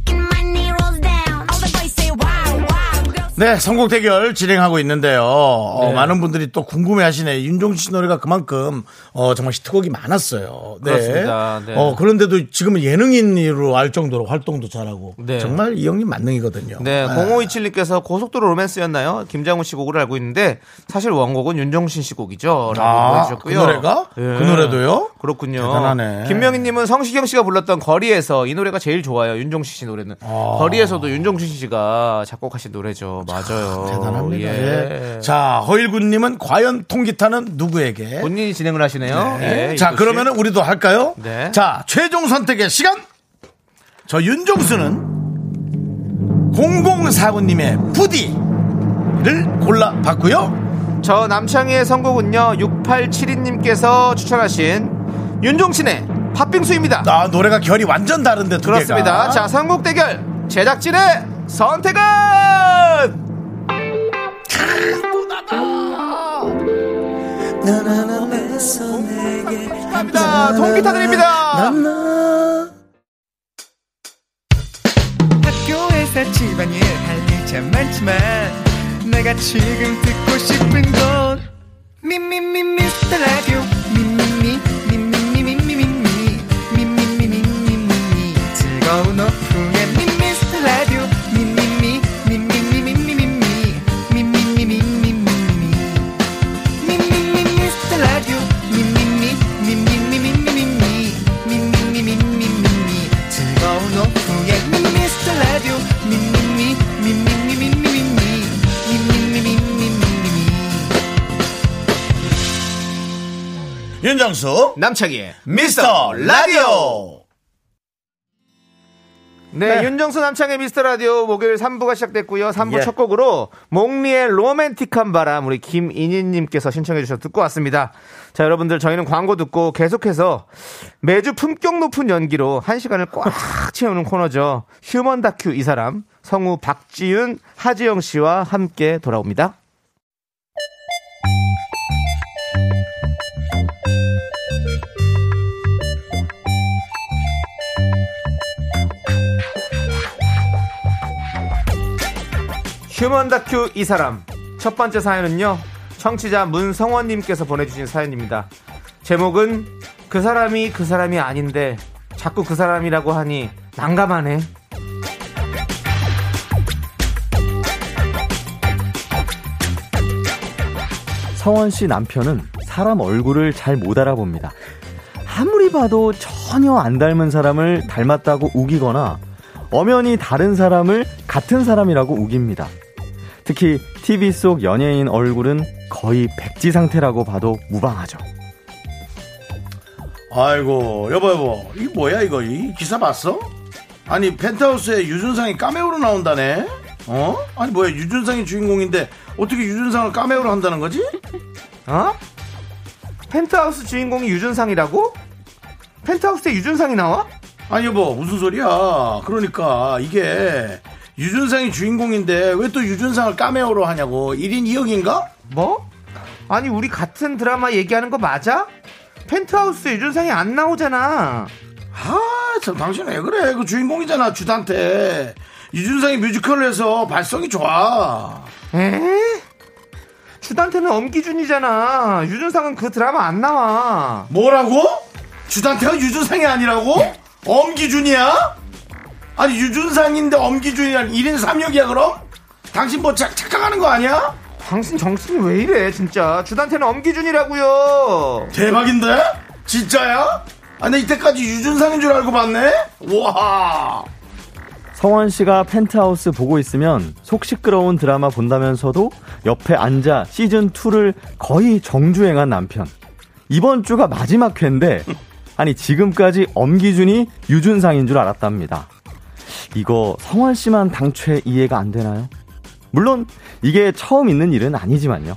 네, 선곡 대결 진행하고 있는데요. 어, 네. 많은 분들이 또 궁금해 하시네. 윤종신 씨 노래가 그만큼 어, 정말 히트곡이 많았어요. 네. 그렇습니다. 네. 어, 그런데도 지금은 예능인으로 알 정도로 활동도 잘하고. 네. 정말 이 형님 만능이거든요. 네, 0527님께서 고속도로 로맨스였나요? 김장훈 씨 곡으로 알고 있는데 사실 원곡은 윤종신 씨 곡이죠. 라고 아, 보내주셨고요. 그 노래가? 예. 그 노래도요? 그렇군요. 대단하네. 김명희님은 성시경 씨가 불렀던 거리에서 이 노래가 제일 좋아요. 윤종신 씨 노래는. 아. 거리에서도 윤종신 씨가 작곡하신 노래죠. 맞아요. 대단합니다. 예. 예. 자, 허일군님은 과연 통기타는 누구에게? 본인이 진행을 하시네요. 네. 예, 자. 그러면은 우리도 할까요? 네. 자, 최종 선택의 시간. 저 윤종수는 0049님의 부디를 골라봤고요. 저 남창희의 선곡은요. 6872님께서 추천하신 윤종신의 팥빙수입니다. 아, 노래가 결이 완전 다른데 두 그렇습니다. 개가. 자, 선곡 대결 제작진의 선택은 축하합니다. 통기타 드립니다. 학교에서 집안일 할일참 많지만 내가 지금 듣고 싶은 건 미미미 미스터 라디오 미미미 미미미 미미미 미미미 미미미 즐거운 오후 윤정수 남창희의 미스터 라디오 네, 윤정수 남창의 미스터 라디오 목요일 3부가 시작됐고요. 3부 예. 첫 곡으로 목리의 로맨틱한 바람 우리 김인희님께서 신청해 주셔서 듣고 왔습니다. 자, 여러분들 저희는 광고 듣고 계속해서 매주 품격 높은 연기로 한 시간을 꽉 채우는 코너죠. 휴먼 다큐 이 사람 성우 박지윤, 하지영 씨와 함께 돌아옵니다. 휴먼 다큐 이 사람 첫 번째 사연은요 청취자 문성원님께서 보내주신 사연입니다 제목은 그 사람이 그 사람이 아닌데 자꾸 그 사람이라고 하니 난감하네 서원 씨 남편은 사람 얼굴을 잘 못 알아봅니다. 아무리 봐도 전혀 안 닮은 사람을 닮았다고 우기거나 엄연히 다른 사람을 같은 사람이라고 우깁니다. 특히 TV 속 연예인 얼굴은 거의 백지 상태라고 봐도 무방하죠. 아이고 여보 여보 이 뭐야 이거 이 기사 봤어? 아니 펜트하우스에 유준상이 까메오로 나온다네 어? 아니 뭐야 유준상이 주인공인데 어떻게 유준상을 까메오로 한다는 거지? 어? 펜트하우스 주인공이 유준상이라고? 펜트하우스에 유준상이 나와? 아니 여보 무슨 소리야 그러니까 이게 유준상이 주인공인데 왜 또 유준상을 까메오로 하냐고 1인 2역인가? 뭐? 아니 우리 같은 드라마 얘기하는 거 맞아? 펜트하우스에 유준상이 안 나오잖아 아참 당신 왜 그래 그 주인공이잖아 주단태 유준상이 뮤지컬을 해서 발성이 좋아 에? 주단태는 엄기준이잖아. 유준상은 그 드라마 안 나와. 뭐라고? 주단태가 유준상이 아니라고? 엄기준이야? 아니 유준상인데 엄기준이란 1인 3역이야 그럼? 당신 뭐 착, 착각하는 거 아니야? 당신 정신이 왜 이래, 진짜. 주단태는 엄기준이라고요. 대박인데? 진짜야? 아, 나 이때까지 유준상인 줄 알고 봤네? 와 서원 씨가 펜트하우스 보고 있으면 속 시끄러운 드라마 본다면서도 옆에 앉아 시즌 2를 거의 정주행한 남편. 이번 주가 마지막 회인데, 아니, 지금까지 엄기준이 유준상인 줄 알았답니다. 이거 성원 씨만 당최 이해가 안 되나요? 물론, 이게 처음 있는 일은 아니지만요.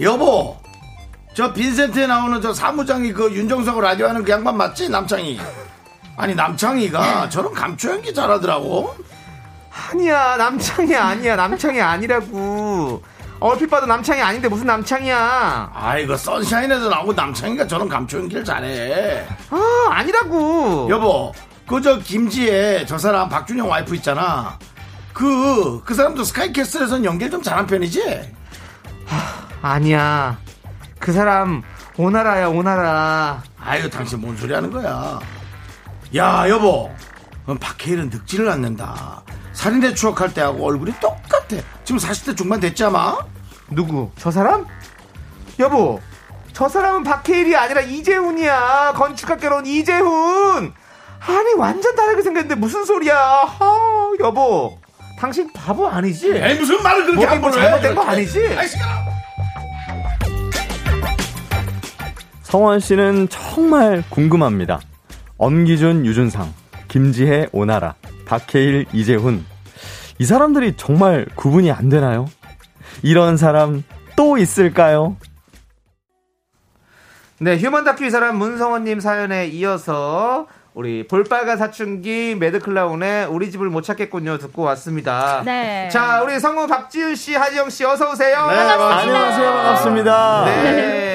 여보 저 빈센트에 나오는 저 사무장이 그 윤정수하고 라디오 하는 그 양반 맞지? 남창희 아니 남창희가 저런 감초 연기 잘하더라고 아니야, 남창이 아니야. 남창이 아니라고. 얼핏 봐도 남창이 아닌데 무슨 남창이야. 아이고 선샤인에서 나오고 남창희가 저런 감초 연기를 잘해 아, 아니라고. 여보, 그저 김지혜 저 사람 박준영 와이프 있잖아. 그, 그 사람도 스카이캐슬에선 연기를 좀 잘한 편이지? 아니야. 그 사람, 오나라야, 오나라. 아유, 당신 뭔 소리 하는 거야. 야, 여보. 그럼 박해일은 늙지를 않는다. 살인의 추억할 때하고 얼굴이 똑같아. 지금 40대 중반 됐지 아마? 누구? 저 사람? 여보, 저 사람은 박해일이 아니라 이재훈이야. 건축학개론 이재훈. 아니 완전 다르게 생겼는데 무슨 소리야? 아, 여보, 당신 바보 아니지? 에이, 무슨 말을 그렇게 뭐가 뭐 함부로 해, 잘못된 거. 아니지? 아이, 시끄러워. 성원 씨는 정말 궁금합니다. 엄기준, 유준상, 김지혜, 오나라, 박해일, 이재훈. 이 사람들이 정말 구분이 안 되나요? 이런 사람 또 있을까요? 네, 휴먼 다큐 이 사람 문성원님 사연에 이어서 우리 볼빨간 사춘기 매드클라운의 우리 집을 못 찾겠군요 듣고 왔습니다. 네. 자, 우리 성우 박지윤 씨, 하지영 씨 어서 오세요. 네, 안녕하세요. 반갑습니다. 네.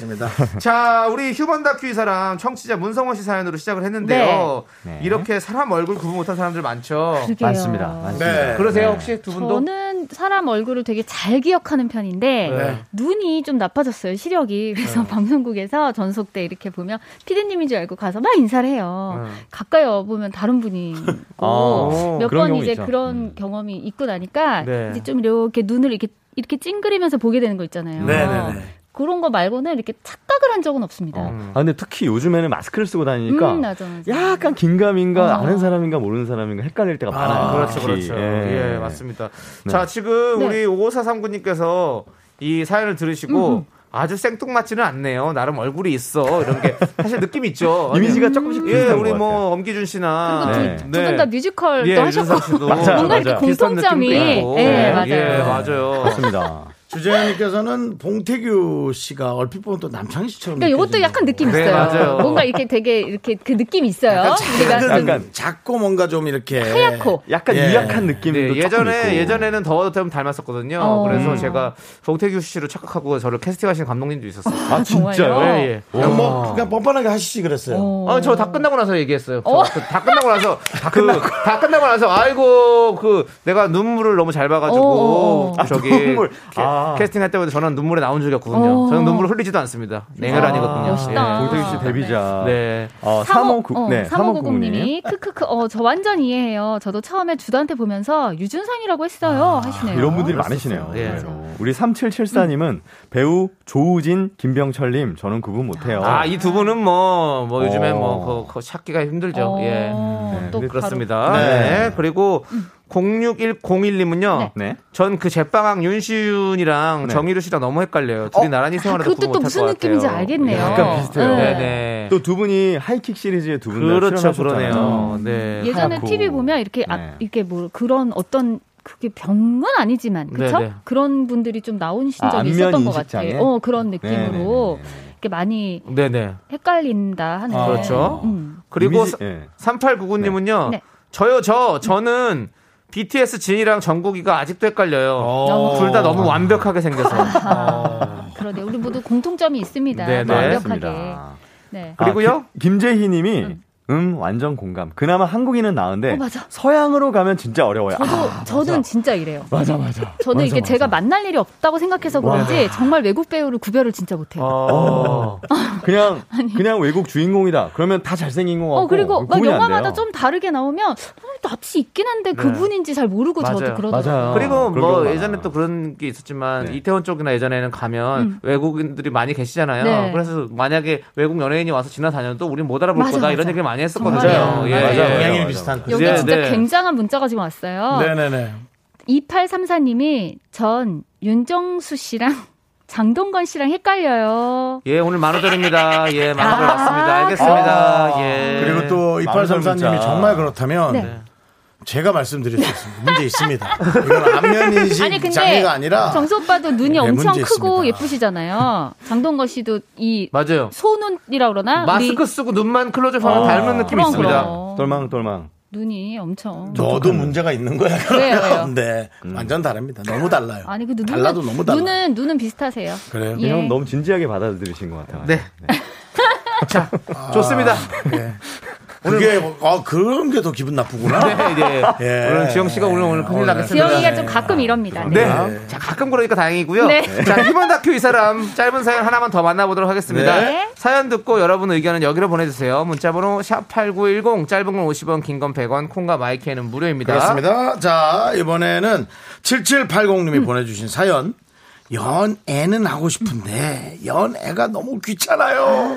있습니다. [LAUGHS] 자, 우리 휴먼 다큐 이 사람 청취자 문성원 씨 사연으로 시작을 했는데요. 네. 이렇게 사람 얼굴 구분 못한 사람들 많죠. 그러게요. 많습니다. 많습니다. 네. 그러세요 혹시 두 분도? 저는 사람 얼굴을 되게 잘 기억하는 편인데 네. 눈이 좀 나빠졌어요 시력이 그래서 [LAUGHS] 방송국에서 전속 때 이렇게 보면 피디님인 줄 알고 가서 막 인사를 해요 네. 가까이 와 보면 다른 분이 [LAUGHS] 아, 몇 그런 번 경우 이제 있죠. 그런 음. 경험이 있고 나니까 네. 이제 좀 이렇게 눈을 이렇게 이렇게 찡그리면서 보게 되는 거 있잖아요 네네네. 그런 거 말고는 이렇게 착각을 한 적은 없습니다 어. 아, 근데 특히 요즘에는 마스크를 쓰고 다니니까 음, 맞아, 맞아. 약간 긴가민가 어. 아는 사람인가 모르는 사람인가 헷갈릴 때가 많아요. 그렇죠. 그렇죠. 예. 예, 맞습니다. 네. 자, 지금 네. 우리 5439님께서 이 사연을 들으시고 음, 아주 생뚱맞지는 않네요. 나름 얼굴이 있어. 이런 게 사실 느낌 있죠. [LAUGHS] 이미지가 조금씩 예, 비슷한 우리. 뭐 엄기준 씨나 네. 두분 다 뮤지컬도 예, 하셨고 맞아요, 뭔가 이렇게 맞아요. 비슷한 공통점이 있고. 예, 맞아요. 예, 맞아요. 맞습니다. 주재현님께서는 봉태규 씨가 얼핏 보면 또 남창희 씨처럼. 그러니까 이것도. 약간 느낌 네, 있어요. 맞아요. 뭔가 이렇게 되게 이렇게 그 느낌 있어요. 약간 우리가 작은, 약간 작고 뭔가 좀 이렇게. 하얗고. 약간 예. 유약한 느낌도 네, 예전에 있고. 예전에는 더좀 닮았었거든요. 어. 그래서 음. 제가 봉태규 씨를 착각하고 저를 캐스팅하신 감독님도 있었어요. 아 진짜요? 정말요? 예, 예. 그냥 뭐, 그냥 뻔뻔하게 하시지 그랬어요. 어. 아, 저 다 끝나고 나서 얘기했어요. 저 그, 다 끝나고 나서 다 끝나고 다 끝나고 나서 아이고 그 내가 눈물을 너무 잘 봐가지고 어, 어. 저기 아, 눈물. 캐, 아. 캐스팅할 때마다 저는 눈물에 나온 적이 없거든요. 어. 저는 눈물을 흘리지도 않습니다. 냉혈아니거든요. 멋있다. 봉태규 씨 데뷔작. 네. 어, 35, 3599, 어, 네, 3590님이 크크크 어 저 완전 이해해요. 저도 처음에 주단태 보면서 유준상이라고 했어요 하시네요. 이런 분들이 많으시네요. 예. 우리 3774님은 배우 조우진, 김병철님, 저는 구분 못해요. 아, 이 두 분은 뭐, 뭐, 요즘에 어. 뭐, 그, 그 찾기가 힘들죠. 어, 예. 네, 또 그렇습니다. 네. 네. 그리고 06101님은요. 네. 네. 전그 제빵왕 윤시윤이랑 네. 정희루 씨랑 너무 헷갈려요. 둘이 나란히 아, 생활하다 그것도 또 무슨 느낌인지 알겠네요. 약간 비슷해요. 네. 네네. 또두 분이 하이킥 시리즈에 두분다 그렇죠. 그러네요. 네. 예전에 하얗고. TV 보면 이렇게 앞- 네. 이렇게 뭐 그런 어떤 그게 병은 아니지만 그렇죠? 그런 분들이 좀 나오신 아, 적이 안면 있었던 것? 같아요. 어 그런 느낌으로 네네네네. 이렇게 많이 네네. 헷갈린다 하는. 그렇죠. 음. 그리고 이미지- 예. 3899님은요. 네. 저요, 저. 저는 BTS 진이랑 정국이가 아직도 헷갈려요. 어. 둘다 너무 완벽하게 생겨서. [LAUGHS] 아, 그러네. 우리 모두 공통점이 있습니다. 네네. 완벽하게. 네. 그리고요? 아, 김- 김재희 님이 음. 완전 공감. 그나마 한국인은 나은데 어, 맞아. 서양으로 가면 진짜 어려워요. 저도 아, 저는 진짜 이래요. 맞아 맞아. 저는 맞아, 이게 맞아. 제가 만날 일이 없다고 생각해서 그런지 정말 외국 배우를 구별을 진짜 못해요. 어. [LAUGHS] 그냥 [LAUGHS] 그냥 외국 주인공이다. 그러면 다 잘생긴 거 같고. 어 그리고 막 영화마다. 좀 다르게 나오면 어, 낯이 있긴 한데 그분인지 잘 모르고 저도 맞아요. 그러더라고요. 맞아요. 그리고 뭐 예전에 많아요. 또 그런 게 있었지만 네. 이태원 쪽이나 예전에는 가면 외국인들이 많이 계시잖아요. 음. 네. 그래서 만약에 외국 연예인이 와서 지나다녀도 우린 못 알아볼 맞아, 거다 맞아. 이런 얘기를 많이 했었거든요. 정말요. 예, 맞아요. 예. 영향이 맞아, 비슷한. 여기 네, 진짜 네. 굉장한 문자가 지금 왔어요. 네네네. 2834님이 전 윤정수 씨랑 [LAUGHS] 장동건 씨랑 헷갈려요. 예, 오늘 만원짜리입니다. 예, 만원짜리 아, 왔습니다. 알겠습니다. 예. 그리고 또 마흔 2834님이 문자. 정말 그렇다면 네. 제가 말씀드릴 수 있습니다. 문제 있습니다. 이건 안면인식 아니 근데 장애가 아니라 정수 오빠도 눈이 네, 엄청 크고 있습니다. 예쁘시잖아요. 장동건 씨도 이 맞아요. 소눈이라 그러나 마스크 우리 쓰고 눈만 클로즈업하면 닮은 느낌이 그럼, 있습니다. 그럼. 똘망 똘망. 눈이 엄청 너도 문제가 있는 거야. 왜요, 왜요? [LAUGHS] 네, 완전 다릅니다. 너무 달라요. 아니 그 눈은 달라도 너무 달라. 눈은 눈은 비슷하세요. 그래요? 예. 그냥 너무 진지하게 받아들이신 것 같아요. 네. 자, 좋습니다. 네. 그게 아 그런 게 더 기분 나쁘구나. 네, 네. 예. 오늘 지영 씨가 오늘 오늘 큰일 어, 나겠습니다. 지영이가 좀 가끔 이럽니다. 네. 네. 자, 가끔 그러니까 다행이고요. 네. 자, 휴먼 다큐 이 사람 짧은 사연 하나만 더 만나보도록 하겠습니다. 네. 사연 듣고 여러분 의견은 여기로 보내주세요. 문자번호 샵 8910 짧은 건 50원, 긴 건 100원, 콩과 마이크는 무료입니다. 그렇습니다. 자, 이번에는 7780님이 보내주신 사연. 연애는 하고 싶은데, 연애가 너무 귀찮아요.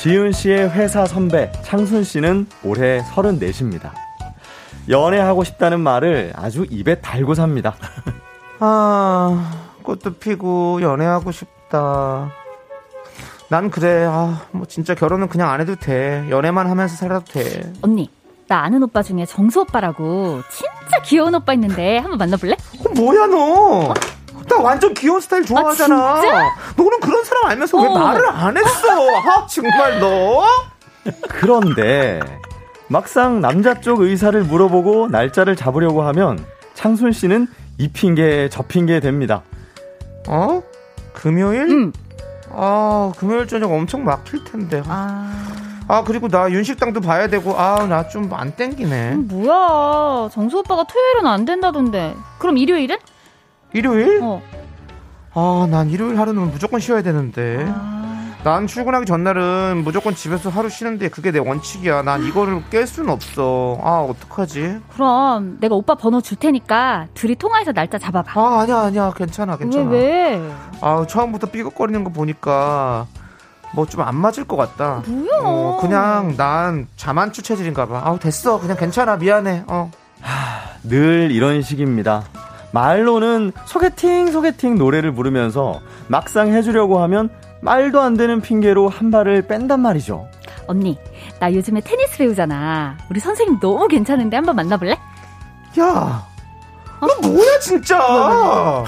지은 씨의 회사 선배 창순 씨는 올해 34입니다. 연애하고 싶다는 말을 아주 입에 달고 삽니다. 아, 꽃도 피고 연애하고 싶다. 난 그래. 아, 뭐 진짜 결혼은 그냥 안 해도 돼. 연애만 하면서 살아도 돼. 언니 나 아는 오빠 중에 정수 오빠라고 진짜 귀여운 오빠 있는데 한번 만나볼래? 어, 뭐야 너? 나 완전 귀여운 스타일 좋아하잖아. 아, 진짜? 너는 그런 사람 알면서 왜 어. 말을 안 했어? 아, 정말 너? 그런데 막상 남자 쪽 의사를 물어보고 날짜를 잡으려고 하면 창순 씨는 이 핑계 저 핑계 됩니다. 어? 금요일? 응. 아, 금요일 저녁 엄청 막힐 텐데. 아, 아, 그리고 나 윤식당도 봐야 되고, 아, 나 좀 안 땡기네. 음, 뭐야. 정수 오빠가 토요일은 안 된다던데. 그럼 일요일은? 일요일? 어. 아, 난 일요일 하루는 무조건 쉬어야 되는데. 아, 난 출근하기 전날은 무조건 집에서 하루 쉬는데 그게 내 원칙이야. 난 이거를 깰 수는 없어. 아, 어떡하지? 그럼 내가 오빠 번호 줄 테니까 둘이 통화해서 날짜 잡아봐. 아, 아니야, 아니야. 괜찮아, 괜찮아. 왜, 왜? 아, 처음부터 삐걱거리는 거 보니까 뭐 좀 안 맞을 것 같다. 뭐야. 어, 그냥 난 자만추 체질인가 봐. 아, 됐어. 그냥 괜찮아. 미안해. 어. 늘 이런 식입니다. 말로는 소개팅 소개팅 노래를 부르면서 막상 해주려고 하면 말도 안 되는 핑계로 한 발을 뺀단 말이죠. 언니, 나 요즘에 테니스 배우잖아. 우리 선생님 너무 괜찮은데 한번 만나볼래? 야, 너 뭐야 진짜?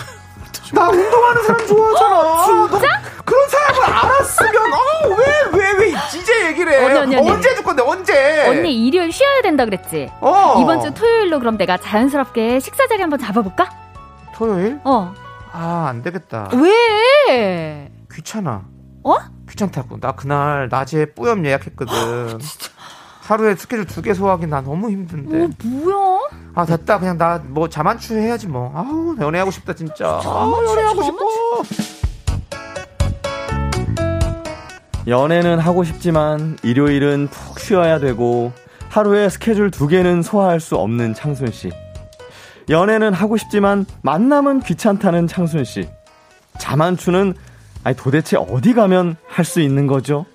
나 운동하는 사람 좋아하잖아. 진짜? 그런 사람을 알았으면 어왜왜 왜 이제 얘기를 해? 언니, 언니, 언니. 언제 해줄 건데 언제? 언니 일요일 쉬어야 된다 그랬지? 어. 이번 주 토요일로 그럼 내가 자연스럽게 식사 자리 한번 잡아볼까? 토요일? 어. 아 안 되겠다. 왜? 귀찮아. 어? 귀찮다고. 나 그날 낮에 뿌염 예약했거든. 하루에 스케줄 두 개 소화하기 나 너무 힘든데. 어, 뭐야? 아 됐다 그냥 나 뭐 자만추 해야지 뭐. 아우 연애하고 싶다 진짜. 아우 연애하고 싶어. 연애는 하고 싶지만 일요일은 푹 쉬어야 되고 하루에 스케줄 두 개는 소화할 수 없는 창순 씨. 연애는 하고 싶지만 만남은 귀찮다는 창순 씨. 자만추는 아니 도대체 어디 가면 할 수 있는 거죠?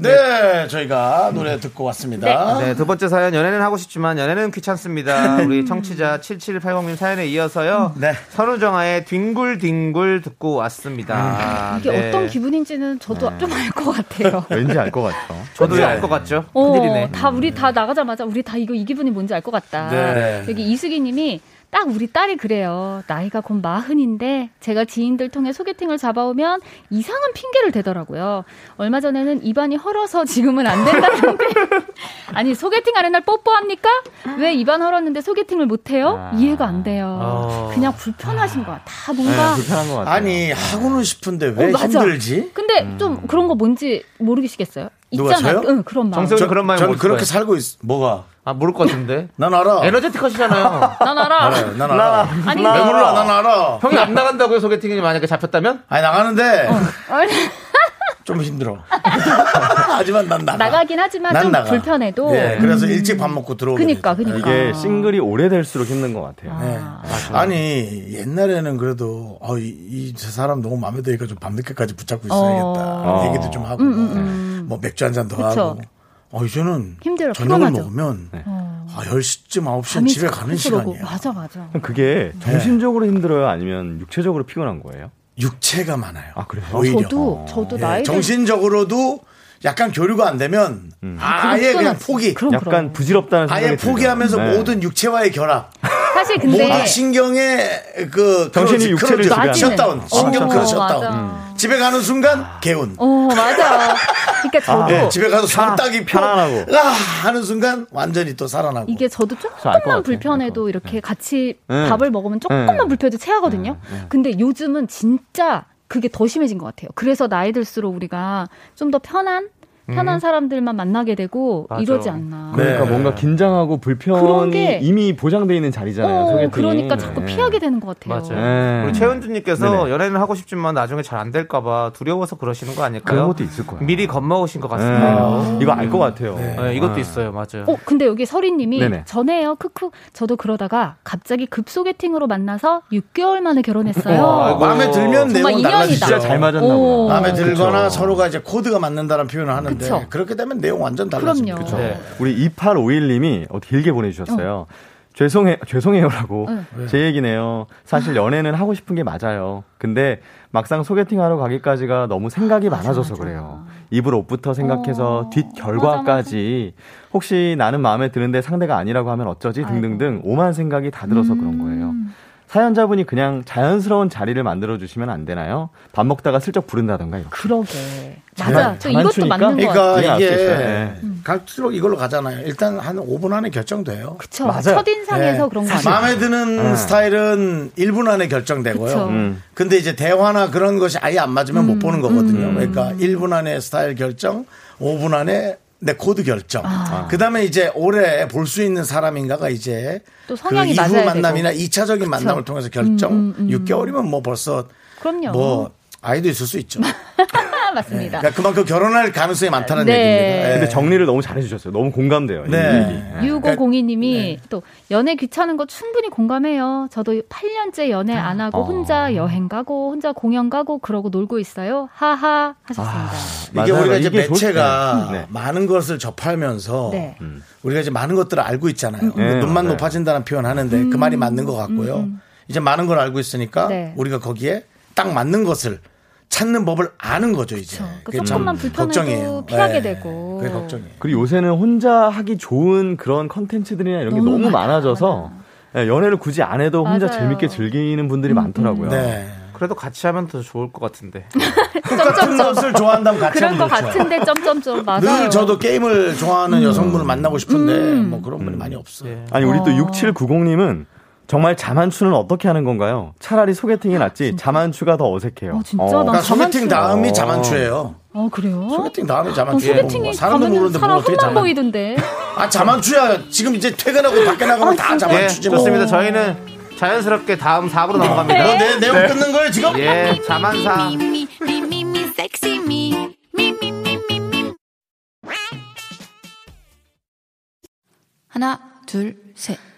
네, 저희가 노래 듣고 왔습니다. 네, 두 번째 사연 연애는 하고 싶지만 연애는 귀찮습니다. 우리 청취자 [LAUGHS] 7780님 사연에 이어서요. 네. 선우정아의 뒹굴뒹굴 듣고 왔습니다. 이게 네. 어떤 기분인지는 저도 좀 알 것 같아요. [LAUGHS] 왠지 알 것 같죠. 저도 네. 알것 같죠? 어, 큰일이네. 다 우리 다 나가자마자 우리 다 이거 이 기분이 뭔지 알 것 같다. 네. 여기 이수기님이 딱 우리 딸이 그래요. 나이가 곧 마흔인데 제가 지인들 통해 소개팅을 잡아오면 이상한 핑계를 대더라고요. 얼마 전에는 입안이 헐어서 지금은 안 된다는데 [LAUGHS] 아니 소개팅 하는 날 뽀뽀합니까? 왜 입안 헐었는데 소개팅을 못해요? 이해가 안 돼요. 어. 그냥 불편하신 거야. 다 뭔가 네, 불편한 것 같아요. 아니, 하고는 싶은데 왜 어. 힘들지? 근데 좀 그런 거 뭔지 모르시겠어요? 누가, 있잖아. 저요? 응, 그런 마음. 정석이 그런 마음 전못 그렇게. 살고 있, 뭐가? 아 모를 것 같은데. [LAUGHS] 난 알아. 에너제틱 하시잖아요. [LAUGHS] 난 알아. 알아요. 난 알아. 아니, 왜 몰라? 난 알아. 형이 안 나간다고요 소개팅이 만약에 잡혔다면? 아니, 나가는데 아니, [LAUGHS] 좀 힘들어. 하지만 난 나가. 나가긴 하지만 난좀 나가. 불편해도. 네, 그래서 일찍 밥 먹고 들어오게 그니까. 그니까. 이게 싱글이 오래될수록 힘든 것 같아요. 네. 아 니 옛날에는 그래도 어, 이, 이 사람 너무 마음에 드니까 좀 밤늦게까지 붙잡고 있어야겠다 어. 얘기도 좀 하고 뭐 맥주 한 잔 더. 하고 어 이제는 힘들어, 저녁을 피곤하죠. 먹으면 어. 아 10시쯤 9시면 밤이 집에 자꾸 가는. 시간이야 맞아, 맞아. 그럼 그게 정신적으로 힘들어요? 아니면 육체적으로 피곤한 거예요? 육체가 많아요 아, 그래요? 오히려 저도, 저도 예, 나이 들 정신적으로도 약간 교류가 안 되면 아 예 그냥 피곤하지. 포기 그럼, 약간 그럼. 부질없다는 생각이 아예 포기하면서 들죠. 네. 모든 육체와의 결합 사실 근데. 모든 신경의 그 정신이 육체를 지배하는. 셧다운 신경 어, close 맞아. 셧다운 집에 가는 순간 개운 어, 맞아. 그러니까 저도. 예, 집에 가서 손딱 입고 편안하고. 아 하는 순간 완전히 또 살아나고 이게 저도 알것 조금만. 불편해도 이렇게 같이 네. 밥을 먹으면 조금만 네. 불편해도 체하거든요. 근데 요즘은 진짜 그게 더 심해진 것 같아요. 그래서 나이 들수록 우리가 좀 더 편한 편한 사람들만 만나게 되고 맞아. 이러지 않나. 그러니까 네. 뭔가 긴장하고 불편이 게- 이미 보장돼 있는 자리잖아요. 어, 소개팅이. 그러니까 자꾸 네. 피하게 되는 것 같아요. 맞아요. 네. 우리 최은주님께서. 연애는 하고 싶지만 나중에 잘 안 될까봐 두려워서 그러시는 거 아닐까요? 그런 것도 있을 거예요. 미리 겁먹으신 것 네. 같습니다. 이거 알 것 같아요. 네, 이것도 있어요, 맞아요. 어, 근데 여기 서리님이 네네. 전에요, 크크. 저도 그러다가 갑자기 급 소개팅으로 만나서 6개월 만에 결혼했어요. 아이고. 마음에 들면 인연이다. 달라지죠. 진짜 잘 맞았나 오. 보다. 마음에 들거나 그쵸. 서로가 이제 코드가 맞는다는 표현을 하는데 그쵸. 그렇게 되면 내용 완전 달라집니다. 그럼요. 네. 우리 2851님이 어, 길게 보내주셨어요. 죄송해 죄송해요라고 응. 제 얘기네요. 사실 연애는 하고 싶은 게 맞아요. 근데 막상 소개팅하러 가기까지가 너무 생각이 맞아, 많아져서 맞아. 그래요. 입을 옷부터 생각해서 어, 뒷 결과까지 혹시 나는 마음에 드는데 상대가 아니라고 하면 어쩌지 등등등 오만 생각이 다 들어서 그런 거예요. 음. 사연자분이 그냥 자연스러운 자리를 만들어 주시면 안 되나요? 밥 먹다가 슬쩍 부른다던가 이렇게. 그러게. 맞아. 저 이것도? 맞는 거 같아요. 그러니까 이게. 네. 갈수록 이걸로 가잖아요. 일단 한 5분 안에 결정돼요. 그쵸. 맞아요. 첫인상에서 네. 그런 거 같아요. 마음에 드는 네. 스타일은 1분 안에 결정되고요. 그쵸. 음. 근데 이제 대화나 그런 것이 아예 안 맞으면 음. 못 보는 거거든요. 그러니까 1분 안에 스타일 결정, 5분 안에 내 코드 결정. 아. 그 다음에 이제 오래 볼수 있는 사람인가가 이제 또 성향이 그 이후 만남이나 되고. 2차적인 만남을 통해서 결정. 음, 음, 음. 6개월이면 뭐 벌써 그럼요. 뭐 아이도 있을 수 있죠. 아, [LAUGHS] 맞습니다. 그러니까 그만큼 결혼할 가능성이 많다는 네. 얘기입니다. 예. 근데 정리를 너무 잘해주셨어요. 너무 공감돼요. 이 네. 얘기. 네. 6502님이 또 연애 귀찮은 거 충분히 공감해요. 저도 8년째 연애 안 하고 어. 혼자 여행 가고 혼자 공연 가고 그러고 놀고 있어요. 하하 하셨습니다. 이게 맞아요. 우리가 이제 이게 좋- 매체가 네. 네. 많은 것을 접하면서 네. 우리가 이제 많은 것들을 알고 있잖아요. 네, 눈만 맞아요. 높아진다는 표현 하는데 그 말이 맞는 것 같고요. 이제 많은 걸 알고 있으니까 음, 네. 우리가 거기에 딱 맞는 것을 찾는 법을 아는 거죠 이제. 그 그게 참 조금만 불편해도 걱정이에요. 피하게 네. 되고. 그게 걱정이에요. 그리고 요새는 혼자 하기 좋은 그런 컨텐츠들이나 이런 게 너무 너무, 많아, 많아져서 예, 연애를 굳이 안 해도 혼자 맞아요. 재밌게 즐기는 분들이 많더라고요. 네. 그래도 같이 하면 더 좋을 것 같은데. [LAUGHS] 똑같은 것을 좋아한다면 같이 그럴 하면 것 좋죠. 같은데 점점점 맞아요. 늘 저도 게임을 좋아하는 여성분을 만나고 싶은데 음. 뭐 그런 분이 많이 없어요. 아니 우리 또 어. 6790님은 정말 자만추는 어떻게 하는 건가요? 차라리 소개팅이 낫지 자만추가 더 어색해요. 어, 진짜? 어. 난 그러니까 소개팅 자만추. 다음이 어. 자만추예요. 어 그래요? 소개팅 다음에 어, 자만추. 소개팅이 사람도 가면 모르는데 사람 뭐 어떻게 자만 보이던데. 아 자만추야. 지금 이제 퇴근하고 밖에 나가면 다 예, 자만추지 뭐. 좋습니다. 저희는 자연스럽게 다음 4부로 넘어갑니다. 너내 내용 끊는 거예요 지금? 예, 자만사. 하나, 둘, 셋.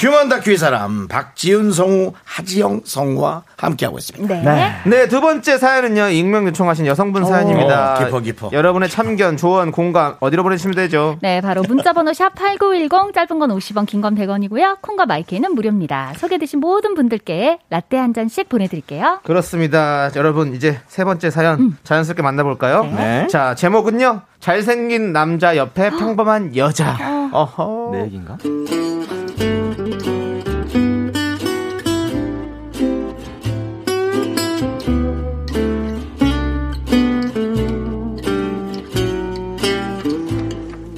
휴먼 다큐의 사람 박지훈 성우 하지영 성우와 함께하고 있습니다. 네. 네, 두 번째 사연은요, 익명 요청하신 여성분 사연입니다. 어, 깊어, 깊어. 여러분의 참견, 조언, 공감, 어디로 보내주시면 되죠? 네, 바로 문자 번호 샵 8910, 짧은 건 50원, 긴 건 100원이고요. 콩과 마이크는 무료입니다. 소개되신 모든 분들께 라떼 한 잔씩 보내 드릴게요. 그렇습니다. 여러분, 이제 세 번째 사연 자연스럽게 만나 볼까요? 네. 자, 제목은요, 잘생긴 남자 옆에 평범한 여자. 어허. 내 얘기인가?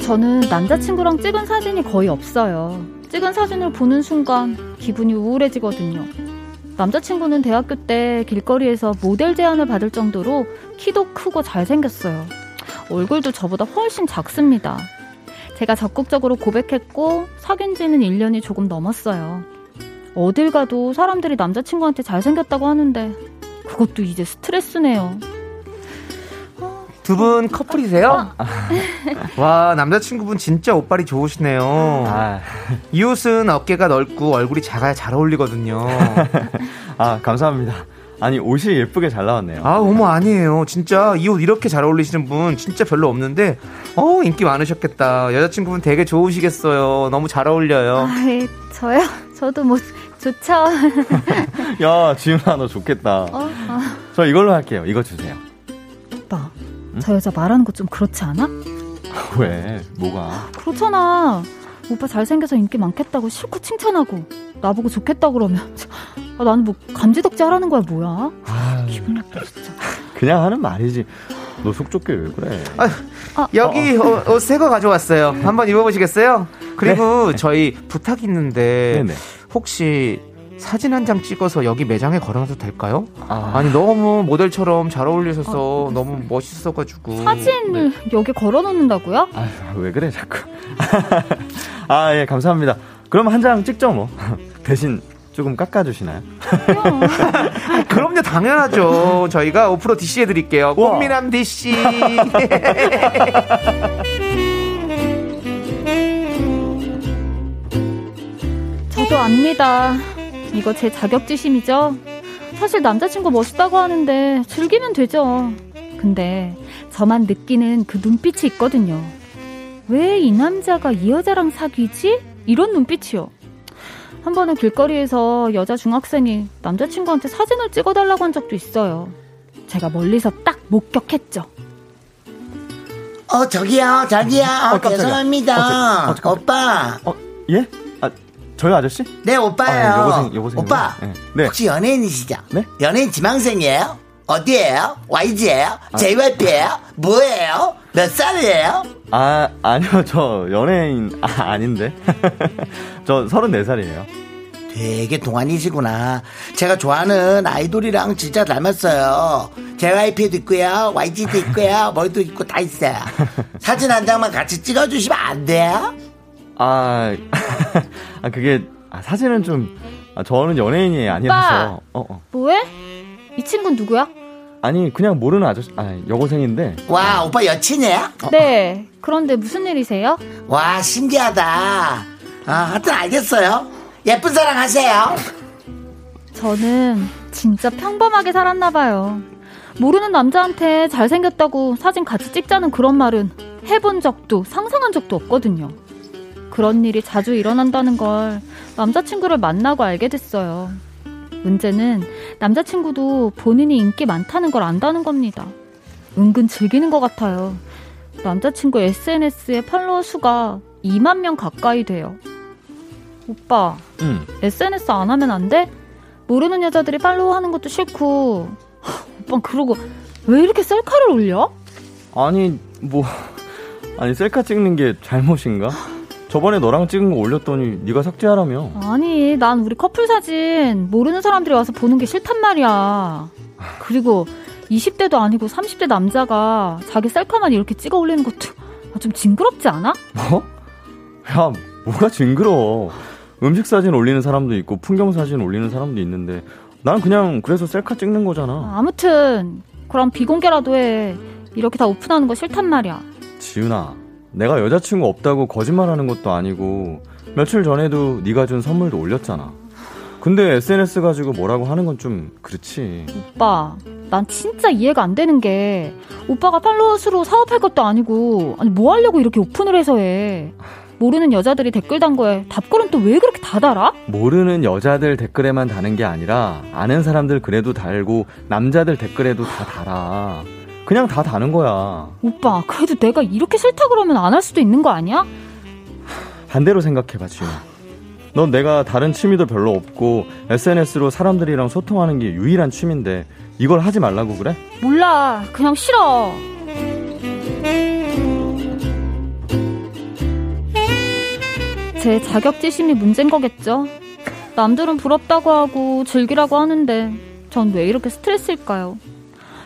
저는 남자친구랑 찍은 사진이 거의 없어요. 찍은 사진을 보는 순간 기분이 우울해지거든요. 남자친구는 대학교 때 길거리에서 모델 제안을 받을 정도로 키도 크고 잘생겼어요. 얼굴도 저보다 훨씬 작습니다. 제가 적극적으로 고백했고 사귄 지는 1년이 조금 넘었어요. 어딜 가도 사람들이 남자친구한테 잘생겼다고 하는데 그것도 이제 스트레스네요. 두 분 커플이세요? 와, 남자친구분 진짜 옷발이 좋으시네요. 아, 이 옷은 어깨가 넓고 얼굴이 작아야 잘 어울리거든요. 아, 감사합니다. 아니 옷이 예쁘게 잘 나왔네요. 아, 어머, 아니에요. 진짜 이 옷 이렇게 잘 어울리시는 분 진짜 별로 없는데, 어, 인기 많으셨겠다. 여자친구분 되게 좋으시겠어요. 너무 잘 어울려요. 아, 예, 저요? 저도 뭐 좋죠. [LAUGHS] 야, 지훈아 너 좋겠다. 어? 아, 저 이걸로 할게요. 이거 주세요. 오빠, 저 여자 말하는 거 좀 그렇지 않아? [LAUGHS] 왜? 뭐가? 그렇잖아. 오빠 잘생겨서 인기 많겠다고 실컷 칭찬하고 나보고 좋겠다 그러면 [LAUGHS] 아, 나는 뭐 감지덕지 하라는 거야 뭐야? 아, 기분 나빠 진짜. 그냥 하는 말이지. 너 속 좁게 왜 그래? 여기 옷새거 가져왔어요. 한번 입어보시겠어요? 그리고 저희 부탁 있는데, 네네. 혹시 사진 한 장 찍어서 여기 매장에 걸어놔도 될까요? 아, 아니 너무 모델처럼 잘 어울리셔서 어, 알겠어요. 너무 멋있어가지고 사진을 여기 걸어놓는다고요? 아유, 왜 그래 자꾸. [LAUGHS] 아, 예, 감사합니다. 그럼 한 장 찍죠 뭐. [LAUGHS] 대신 조금 깎아주시나요? [LAUGHS] 그럼요, 당연하죠. 저희가 5% DC 해드릴게요. 우와. 꽃미남 DC. 저도 압니다. 이거 제 자격지심이죠. 사실 남자친구 멋있다고 하는데 즐기면 되죠. 근데 저만 느끼는 그 눈빛이 있거든요. 왜 이 남자가 이 여자랑 사귀지? 이런 눈빛이요. 한 번은 길거리에서 여자 중학생이 남자친구한테 사진을 찍어달라고 한 적도 있어요. 제가 멀리서 딱 목격했죠. 어 저기요 저기요 어. 죄송합니다 어, 저- 어. 오빠 어, 예? 아, 저요 아저씨? 네 오빠예요 아, 여고생, 여고생이요? 오빠 네. 네. 혹시 연예인이시죠? 네? 연예인 지망생이에요? 어디예요? YG예요? 아. JYP예요? 뭐예요? 몇 살이에요? 아, 아니요, 저 연예인, 아, 아닌데. [LAUGHS] 저 34살이에요. 되게 동안이시구나. 제가 좋아하는 아이돌이랑 진짜 닮았어요. JYP도 있고요, YG도 있고요, 뭐도 있고 다 있어요. [LAUGHS] 사진 한 장만 같이 찍어주시면 안 돼요? 아, [LAUGHS] 아, 그게, 아, 사진은 좀, 아, 저는 연예인이 아니라서. 어, 어. 뭐해? 이 친구는 누구야? 아니, 그냥 모르는 아저씨, 아, 여고생인데. 와, 오빠 여친이에요? 네. 그런데 무슨 일이세요? 와, 신기하다. 아, 하여튼 알겠어요. 예쁜 사랑 하세요. 저는 진짜 평범하게 살았나 봐요. 모르는 남자한테 잘생겼다고 사진 같이 찍자는 그런 말은 해본 적도 상상한 적도 없거든요. 그런 일이 자주 일어난다는 걸 남자친구를 만나고 알게 됐어요. 문제는 남자친구도 본인이 인기 많다는 걸 안다는 겁니다. 은근 즐기는 것 같아요. 남자친구 SNS에 팔로워 수가 2만 명 가까이 돼요. 오빠, 응. SNS 안 하면 안 돼? 모르는 여자들이 팔로우 하는 것도 싫고. 하, [LAUGHS] 오빠 그러고 왜 이렇게 셀카를 올려? 아니, 뭐, 아니, 셀카 찍는 게 잘못인가? 저번에 너랑 찍은 거 올렸더니 네가 삭제하라며. 아니, 난 우리 커플 사진 모르는 사람들이 와서 보는 게 싫단 말이야. 그리고 20대도 아니고 30대 남자가 자기 셀카만 이렇게 찍어 올리는 것도 좀 징그럽지 않아? 뭐? 야, 뭐가 징그러워. 음식 사진 올리는 사람도 있고 풍경 사진 올리는 사람도 있는데 난 그냥 그래서 셀카 찍는 거잖아. 아무튼 그럼 비공개라도 해. 이렇게 다 오픈하는 거 싫단 말이야. 지윤아, 내가 여자친구 없다고 거짓말하는 것도 아니고 며칠 전에도 네가 준 선물도 올렸잖아. 근데 SNS 가지고 뭐라고 하는 건 좀 그렇지. 오빠, 난 진짜 이해가 안 되는 게 오빠가 팔로워 수로 사업할 것도 아니고 아니 뭐 하려고 이렇게 오픈을 해서 해. 모르는 여자들이 댓글 단 거에 답글은 또 왜 그렇게 다 달아? 모르는 여자들 댓글에만 다는 게 아니라 아는 사람들 글에도 달고 남자들 댓글에도 다 달아. 그냥 다 다는 거야. 오빠, 그래도 내가 이렇게 싫다 그러면 안 할 수도 있는 거 아니야? 반대로 생각해봐, 지윤아. 넌 내가 다른 취미도 별로 없고 SNS로 사람들이랑 소통하는 게 유일한 취미인데 이걸 하지 말라고 그래? 몰라, 그냥 싫어. 제 자격지심이 문제인 거겠죠? 남들은 부럽다고 하고 즐기라고 하는데 전 왜 이렇게 스트레스일까요?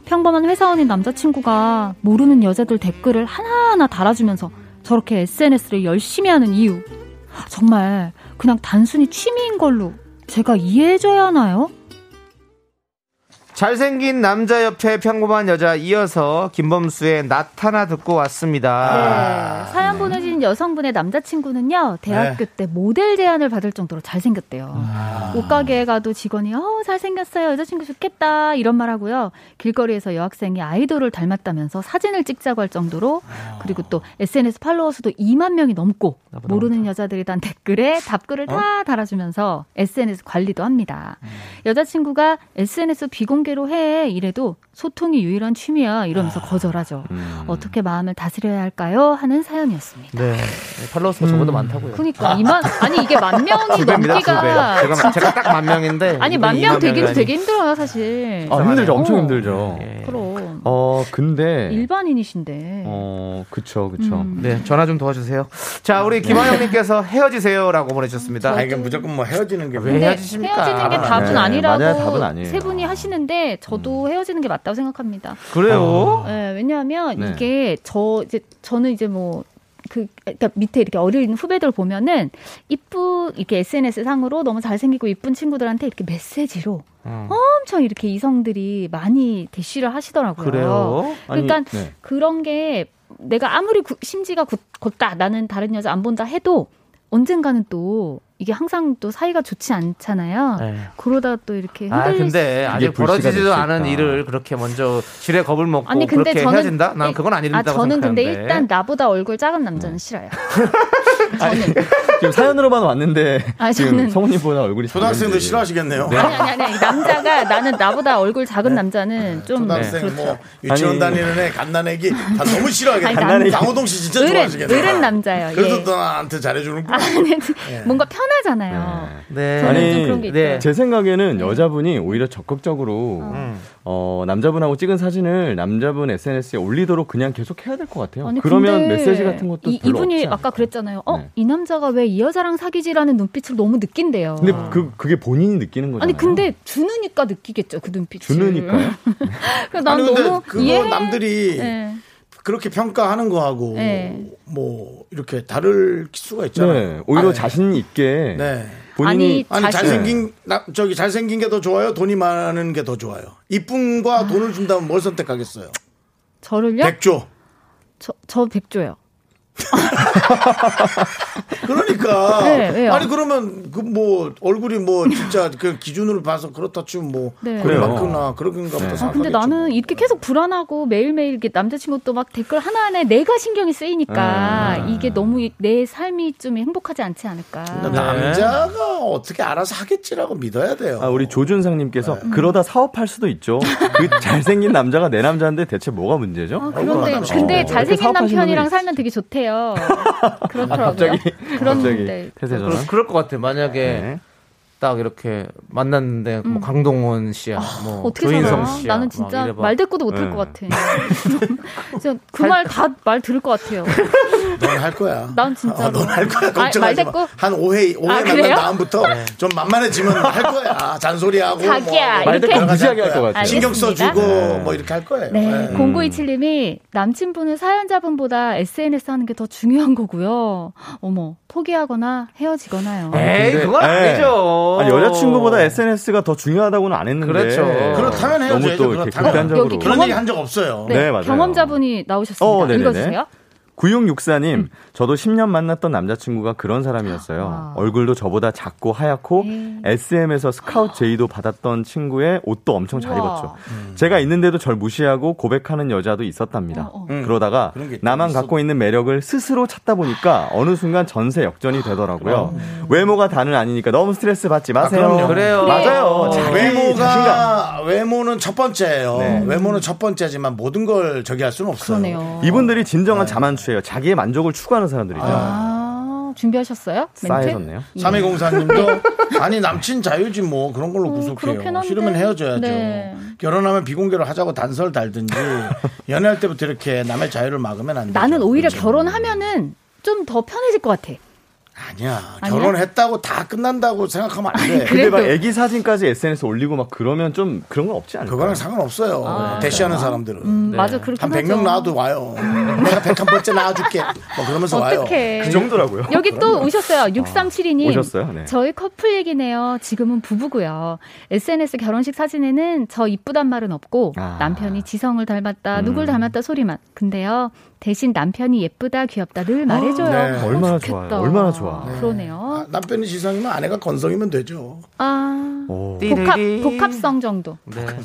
평범한 회사원인 남자친구가 모르는 여자들 댓글을 하나하나 달아주면서 저렇게 SNS를 열심히 하는 이유. 정말 그냥 단순히 취미인 걸로 제가 이해해줘야 하나요? 잘생긴 남자 옆에 평범한 여자 이어서 김범수의 나타나 듣고 왔습니다. 네, 사연 보내주신 여성분의 남자친구는요, 대학교 때 모델 제안을 받을 정도로 잘생겼대요. 옷가게에 가도 직원이, 어, 잘생겼어요. 여자친구 좋겠다. 이런 말 하고요. 길거리에서 여학생이 아이돌을 닮았다면서 사진을 찍자고 할 정도로, 그리고 또 SNS 팔로워 수도 2만 명이 넘고, 모르는 여자들이 단 댓글에 답글을 다 달아주면서 SNS 관리도 합니다. 여자친구가 SNS 비공 개로 해. 이래도 소통이 유일한 취미야. 이러면서 거절하죠. 어떻게 마음을 다스려야 할까요? 하는 사연이었습니다. 네. 팔로워 수가 저보다 많다고요. 그러니까 이만 아니 이게 만 명이. 넘기가 제가, 제가 딱 만 명인데. 아니 만 명 되기도. 되게 힘들어요 사실. 아, 힘들죠. 엄청 어. 힘들죠. 예. 그럼 어, 근데. 일반인이신데. 어, 그쵸, 그쵸. 음. 네, 전화 좀 도와주세요. 자, 우리 김하영님께서 헤어지세요라고 보내주셨습니다. 아, 이게 무조건 뭐 헤어지는 게왜 근데 헤어지십니까? 헤어지는 게 답은 네, 아니라고 맞아요. 답은 아니에요. 세 분이 하시는데 저도 헤어지는 게 맞다고 생각합니다. 그래요? 네, 왜냐하면 네. 이게 저 이제 저는 이제 뭐 그 그러니까 밑에 이렇게 어린 후배들 보면은 이쁘 이렇게 SNS 상으로 너무 잘생기고 이쁜 친구들한테 이렇게 메시지로 음. 엄청 이렇게 이성들이 많이 대시를 하시더라고요. 그래요? 아니, 그러니까 네. 그런 게 내가 아무리 구- 심지가 굳, 다 나는 다른 여자 안 본다 해도 언젠가는 또 이게 항상 또 사이가 좋지 않잖아요. 네. 그러다 또 이렇게 아 흔들릴 근데 아직 벌어지지도. 않은 일을 그렇게 먼저 지레 겁을 먹고 아니 근데 그렇게 저는 헤어진다? 난 그건 아 아니다고 저는 근데 생각하는데. 일단 나보다 얼굴 작은 남자는 싫어요. [LAUGHS] 저는 지금 사연으로만 왔는데 아, 지금 성우님보다 얼굴이 초등학생도 작은지. 싫어하시겠네요. 아니 아니 아니 남자가 나는 나보다 얼굴 작은 남자는 좀 초등학생 그렇죠. 뭐 유치원 아니. 다니는 애 갓난애기 다 너무 싫어하겠네. 강호동 씨 진짜 좋아하시겠네. 어른 남자예요. 그래도 예. 또 나한테 잘해주는 거. 아니, 뭔가 편하잖아요. 네. 아니, 네. 제 생각에는 여자분이 오히려 적극적으로 음. 어, 남자분하고 찍은 사진을 남자분 SNS에 올리도록 그냥 계속 해야 될 것 같아요. 아니, 그러면 메시지 같은 것도 이, 별로 이분이 없지 아까. 그랬잖아요. 어, 네. 이 남자가 왜이 여자랑 사귀지라는 눈빛을 너무 느낀대요. 근데 그 그게 본인이 느끼는 거잖아요. 아니 근데 주느니까 느끼겠죠 그 눈빛을. 주느니까요? [LAUGHS] 난 아니 근데 너무 그거 이해해. 남들이 네. 그렇게 평가하는 거하고 네. 뭐 이렇게 다를 수가 있잖아요. 네, 오히려 아, 자신 있게 네. 본인이 아니, 아니 자신- 잘생긴 나, 저기 잘생긴 게 더 좋아요. 돈이 많은 게 더 좋아요. 이쁨과 아. 돈을 준다면 뭘 선택하겠어요? 저를요? 백조. 저, 저 백조요. [LAUGHS] 그러니까 네, 왜요? 아니 그러면 그 뭐 얼굴이 뭐 진짜 그 기준으로 봐서 그렇다 치면 뭐 네. 그래 그래요. 맞구나 그런가 보다 네. 아, 근데 나는 뭐. 이렇게 계속 불안하고 매일매일 이렇게 남자친구도 막 댓글 하나하나에 내가 신경이 쓰이니까 네. 이게 너무 내 삶이 좀 행복하지 않지 않을까. 네. 남자가 어떻게 알아서 하겠지라고 믿어야 돼요. 아, 우리 조준상님께서 네. 그러다 사업할 수도 있죠. 그 [LAUGHS] 잘생긴 남자가 내 남자인데 대체 뭐가 문제죠? 아, 그런데 근데 어, 잘생긴 남편이랑 살면 되게 좋대 요. [LAUGHS] 그렇더라고요. 갑자기 그런데 갑자기 태세 전환. 그럴, 그럴 것 같아. 만약에 네. 딱 이렇게 만났는데 뭐 강동원 씨야, 뭐 음. 아, 어떻게 조인성 살아? 씨야. 나는 막 진짜. 말 대꾸도 못할 네. 것 같아. [LAUGHS] 그 말 다 말 들을 것 같아요. 넌 할 거야. 난 진짜로. 어, 넌할 거야. 아, 걱정하지 말 마. 한 5회, 5회 아, 만난? 다음부터 좀 만만해지면 할 거야. 잔소리하고. 자기야, 뭐 이렇게? 무시하게 할 거야. 같아요. 신경. 써주고 뭐 이렇게 할 거예요. 네, 네. 0927님이 남친분은 사연자분보다 SNS 하는 게 더 중요한 거고요. 어머, 포기하거나 헤어지거나요. 에이, 그건 네. 아니죠. 아니, 여자친구보다 SNS가 더 중요하다고는 안 했는데. 그렇죠. 그렇다면 헤어져야죠. 너무 또 이렇게. 극단적으로. 여기 그런 경험- 얘기 한 적 없어요. 네, 네, 맞아요. 경험자분이 나오셨습니다. 어. 읽어주세요. 9664님, 저도 10년 만났던 남자친구가 그런 사람이었어요. 와. 얼굴도 저보다 작고 하얗고, 음. SM에서 스카우트 제의도 받았던 친구의 옷도 엄청 잘 우와. 입었죠. 제가 있는데도 절 무시하고 고백하는 여자도 있었답니다. 어, 어. 음, 그러다가 나만 있어. 갖고 있는 매력을 스스로 찾다 보니까 어느 순간 전세 역전이 되더라고요. 외모가 다는 아니니까 너무 스트레스 받지 마세요. 아. 그래요. 맞아요. 네. 자기 자신감. 외모는 첫 번째예요. 네. 외모는 첫 번째지만 모든 걸 저기 할 수는 없어요. 그러네요. 이분들이 진정한 자만추예요. 자기의 만족을 추구하는 사람들이죠. 아, 준비하셨어요? 멘트? 싸해졌네요. 예. 3204님도 [LAUGHS] 아니 남친 자유지 뭐 그런 걸로 어, 구속해요. 싫으면 헤어져야죠. 네. 결혼하면 비공개로 하자고 단서를 달든지 [LAUGHS] 연애할 때부터 이렇게 남의 자유를 막으면 안 되죠. 나는 오히려 그렇죠. 결혼하면은 좀 더 편해질 것 같아. 아니야. 아니야? 결혼했다고 다 끝난다고 생각하면 안 돼. 근데 그래도- 막 애기 사진까지 SNS 올리고 막 그러면 좀 그런 건 없지 않을까? 그거랑 상관없어요. 대시하는 사람들은. 음, 맞아, 그렇긴 한 하죠. 100명 나와도 와요. 내가 101번째 낳아줄게. 뭐 그러면서 와요. 어떡해. 그 정도라고요. 여기 또 오셨어요. 6372님. 오셨어요? 네. 저희 커플 얘기네요. 지금은 부부고요. SNS 결혼식 사진에는 저 이쁘단 말은 없고 아. 남편이 지성을 닮았다, 누굴 닮았다 소리만. 근데요. 대신 남편이 예쁘다, 귀엽다 늘 말해줘요. 네. 어, 얼마나 좋겠다. 좋아요. 얼마나 좋아. 그러네요. 아, 남편이 지성이면 아내가 건성이면 되죠. 아. 오. 복합, 복합성 정도. 네. [LAUGHS]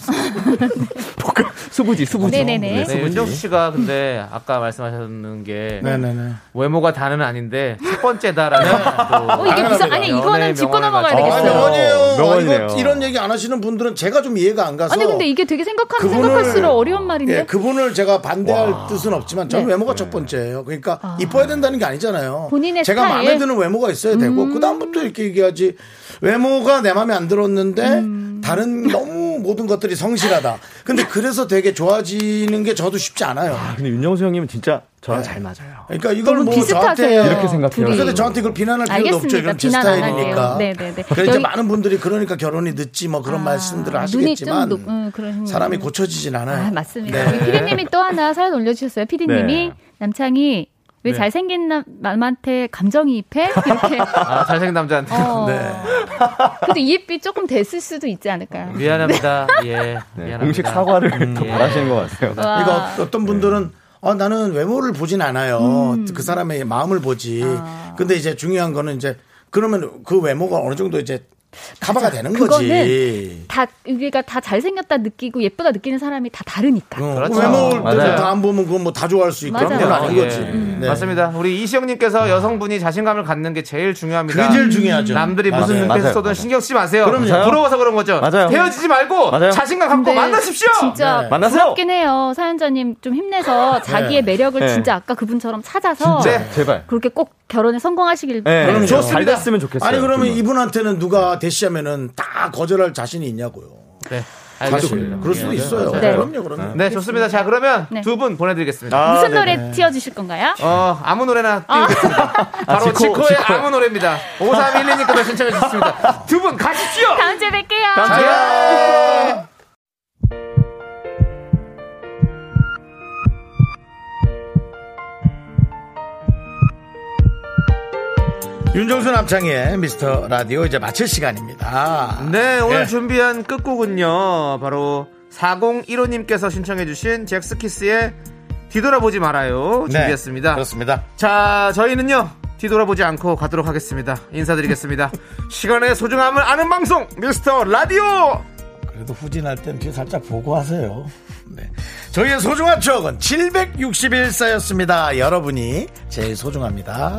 수부지, 수부지. 네네네. 네, 윤정수 씨가 근데 아까 말씀하셨는 게 네네네. 외모가 다는 아닌데 첫 번째다라는 또 [LAUGHS] 어, 이게 무슨, 아니, 이거는 짚고 넘어가야. 아, 되겠어요. 명언이에요. 아, 이런 얘기 안 하시는 분들은 제가 좀 이해가 안 가서. 아니, 근데 이게 되게 생각하면 생각할수록 어려운 말인데. 예, 그분을 제가 반대할 뜻은 없지만 저는 네. 외모가 첫 번째예요. 그러니까 이뻐야 된다는 게 아니잖아요. 본인의 제가 스타일. 음. 마음에 드는 외모가 있어야 되고 그 다음부터 이렇게 얘기하지. 외모가 내 마음에 안 들었는데 음. 다른 너무 모든 것들이 성실하다. 근데 그래서 되게 좋아지는 게 저도 쉽지 않아요. 아, 근데 윤정수 형님은 진짜 저랑 잘 맞아요. 그러니까 이걸 뭐 비슷하세요. 저한테 이렇게 생각해요. 둘이. 근데 저한테 이걸 비난할 필요도 없죠. 알겠습니다. 이건 제 스타일이니까. 네네네. 그래 이제 여기- 많은 분들이 그러니까 결혼이 늦지 뭐 그런 아, 말씀들을 하시겠지만 좀 높- 음, 사람이. 고쳐지진 않아요. 아, 맞습니다. 네. 피디님이 또 하나 사연 올려주셨어요. 피디님이 네. 남창이 왜 네. 잘생긴 남- 남한테 감정이입해? 이렇게. [LAUGHS] 아, 잘생긴 남자한테. 어. 네. 그래도 이입이 조금 됐을 수도 있지 않을까요? 미안합니다. 예. 네, 미안합니다. 공식 사과를 더 예. 바라시는 것 같아요. 와. 이거 어- 어떤 분들은 어, 나는 외모를 보진 않아요. 음. 그 사람의 마음을 보지. 아. 근데 이제 중요한 거는 이제 그러면 그 외모가 어느 정도 이제 커버가 되는 거지. 그거는 다 우리가 다 잘생겼다 느끼고 예쁘다 느끼는 사람이 다 다르니까. 어, 그렇죠. 외모를 맞아요. 다안 보면 그건 뭐 다 좋아할 수 있고 맞아요. 그런 건 아닌 예. 거지. 네. 맞습니다. 우리 이시영님께서 여성분이 자신감을 갖는 게 제일 중요합니다. 그게 제일 중요하죠. 남들이 무슨. 눈빛을. 쏘든 신경 쓰지 마세요. 그럼요. 부러워서 그런 거죠. 맞아요. 헤어지지 말고 맞아요. 자신감 갖고 만나십시오. 진짜 네. 만나세요. 부럽긴 해요. 사연자님 좀 힘내서 자기의 매력을 네. 진짜 아까 그분처럼 찾아서 진짜. 제발. 그렇게 꼭 결혼에 성공하시길 네, 바랍니다. 잘 됐으면 좋겠어요. 아니 그러면 정말. 이분한테는 누가 대시하면은 다 거절할 자신이 있냐고요. 네. 알겠습니다. 그럴 수도 예. 있어요. 네. 그럼요, 그럼요. 네, 좋습니다. 자, 그러면 네. 두분 보내드리겠습니다. 아, 무슨. 노래 띄워주실 건가요? 어, 아무 노래나 띄우겠습니다. [LAUGHS] 바로 지코, 지코의 지코 의. 아무 노래입니다. 5312님께서 신청해 주셨습니다. [LAUGHS] 두 분 가십시오! 다음 주에 뵐게요. 다음 주에 윤정수 남창의 미스터 라디오 이제 마칠 시간입니다. 네, 오늘 예. 준비한 끝곡은요. 바로 4015님께서 신청해주신 잭스키스의 뒤돌아보지 말아요. 네, 준비했습니다. 그렇습니다. 자, 저희는요. 뒤돌아보지 않고 가도록 하겠습니다. 인사드리겠습니다. [LAUGHS] 시간의 소중함을 아는 방송, 미스터 라디오! 그래도 후진할 땐 뒤에 살짝 보고 하세요. 네. 저희의 소중한 추억은 761사였습니다. 여러분이 제일 소중합니다.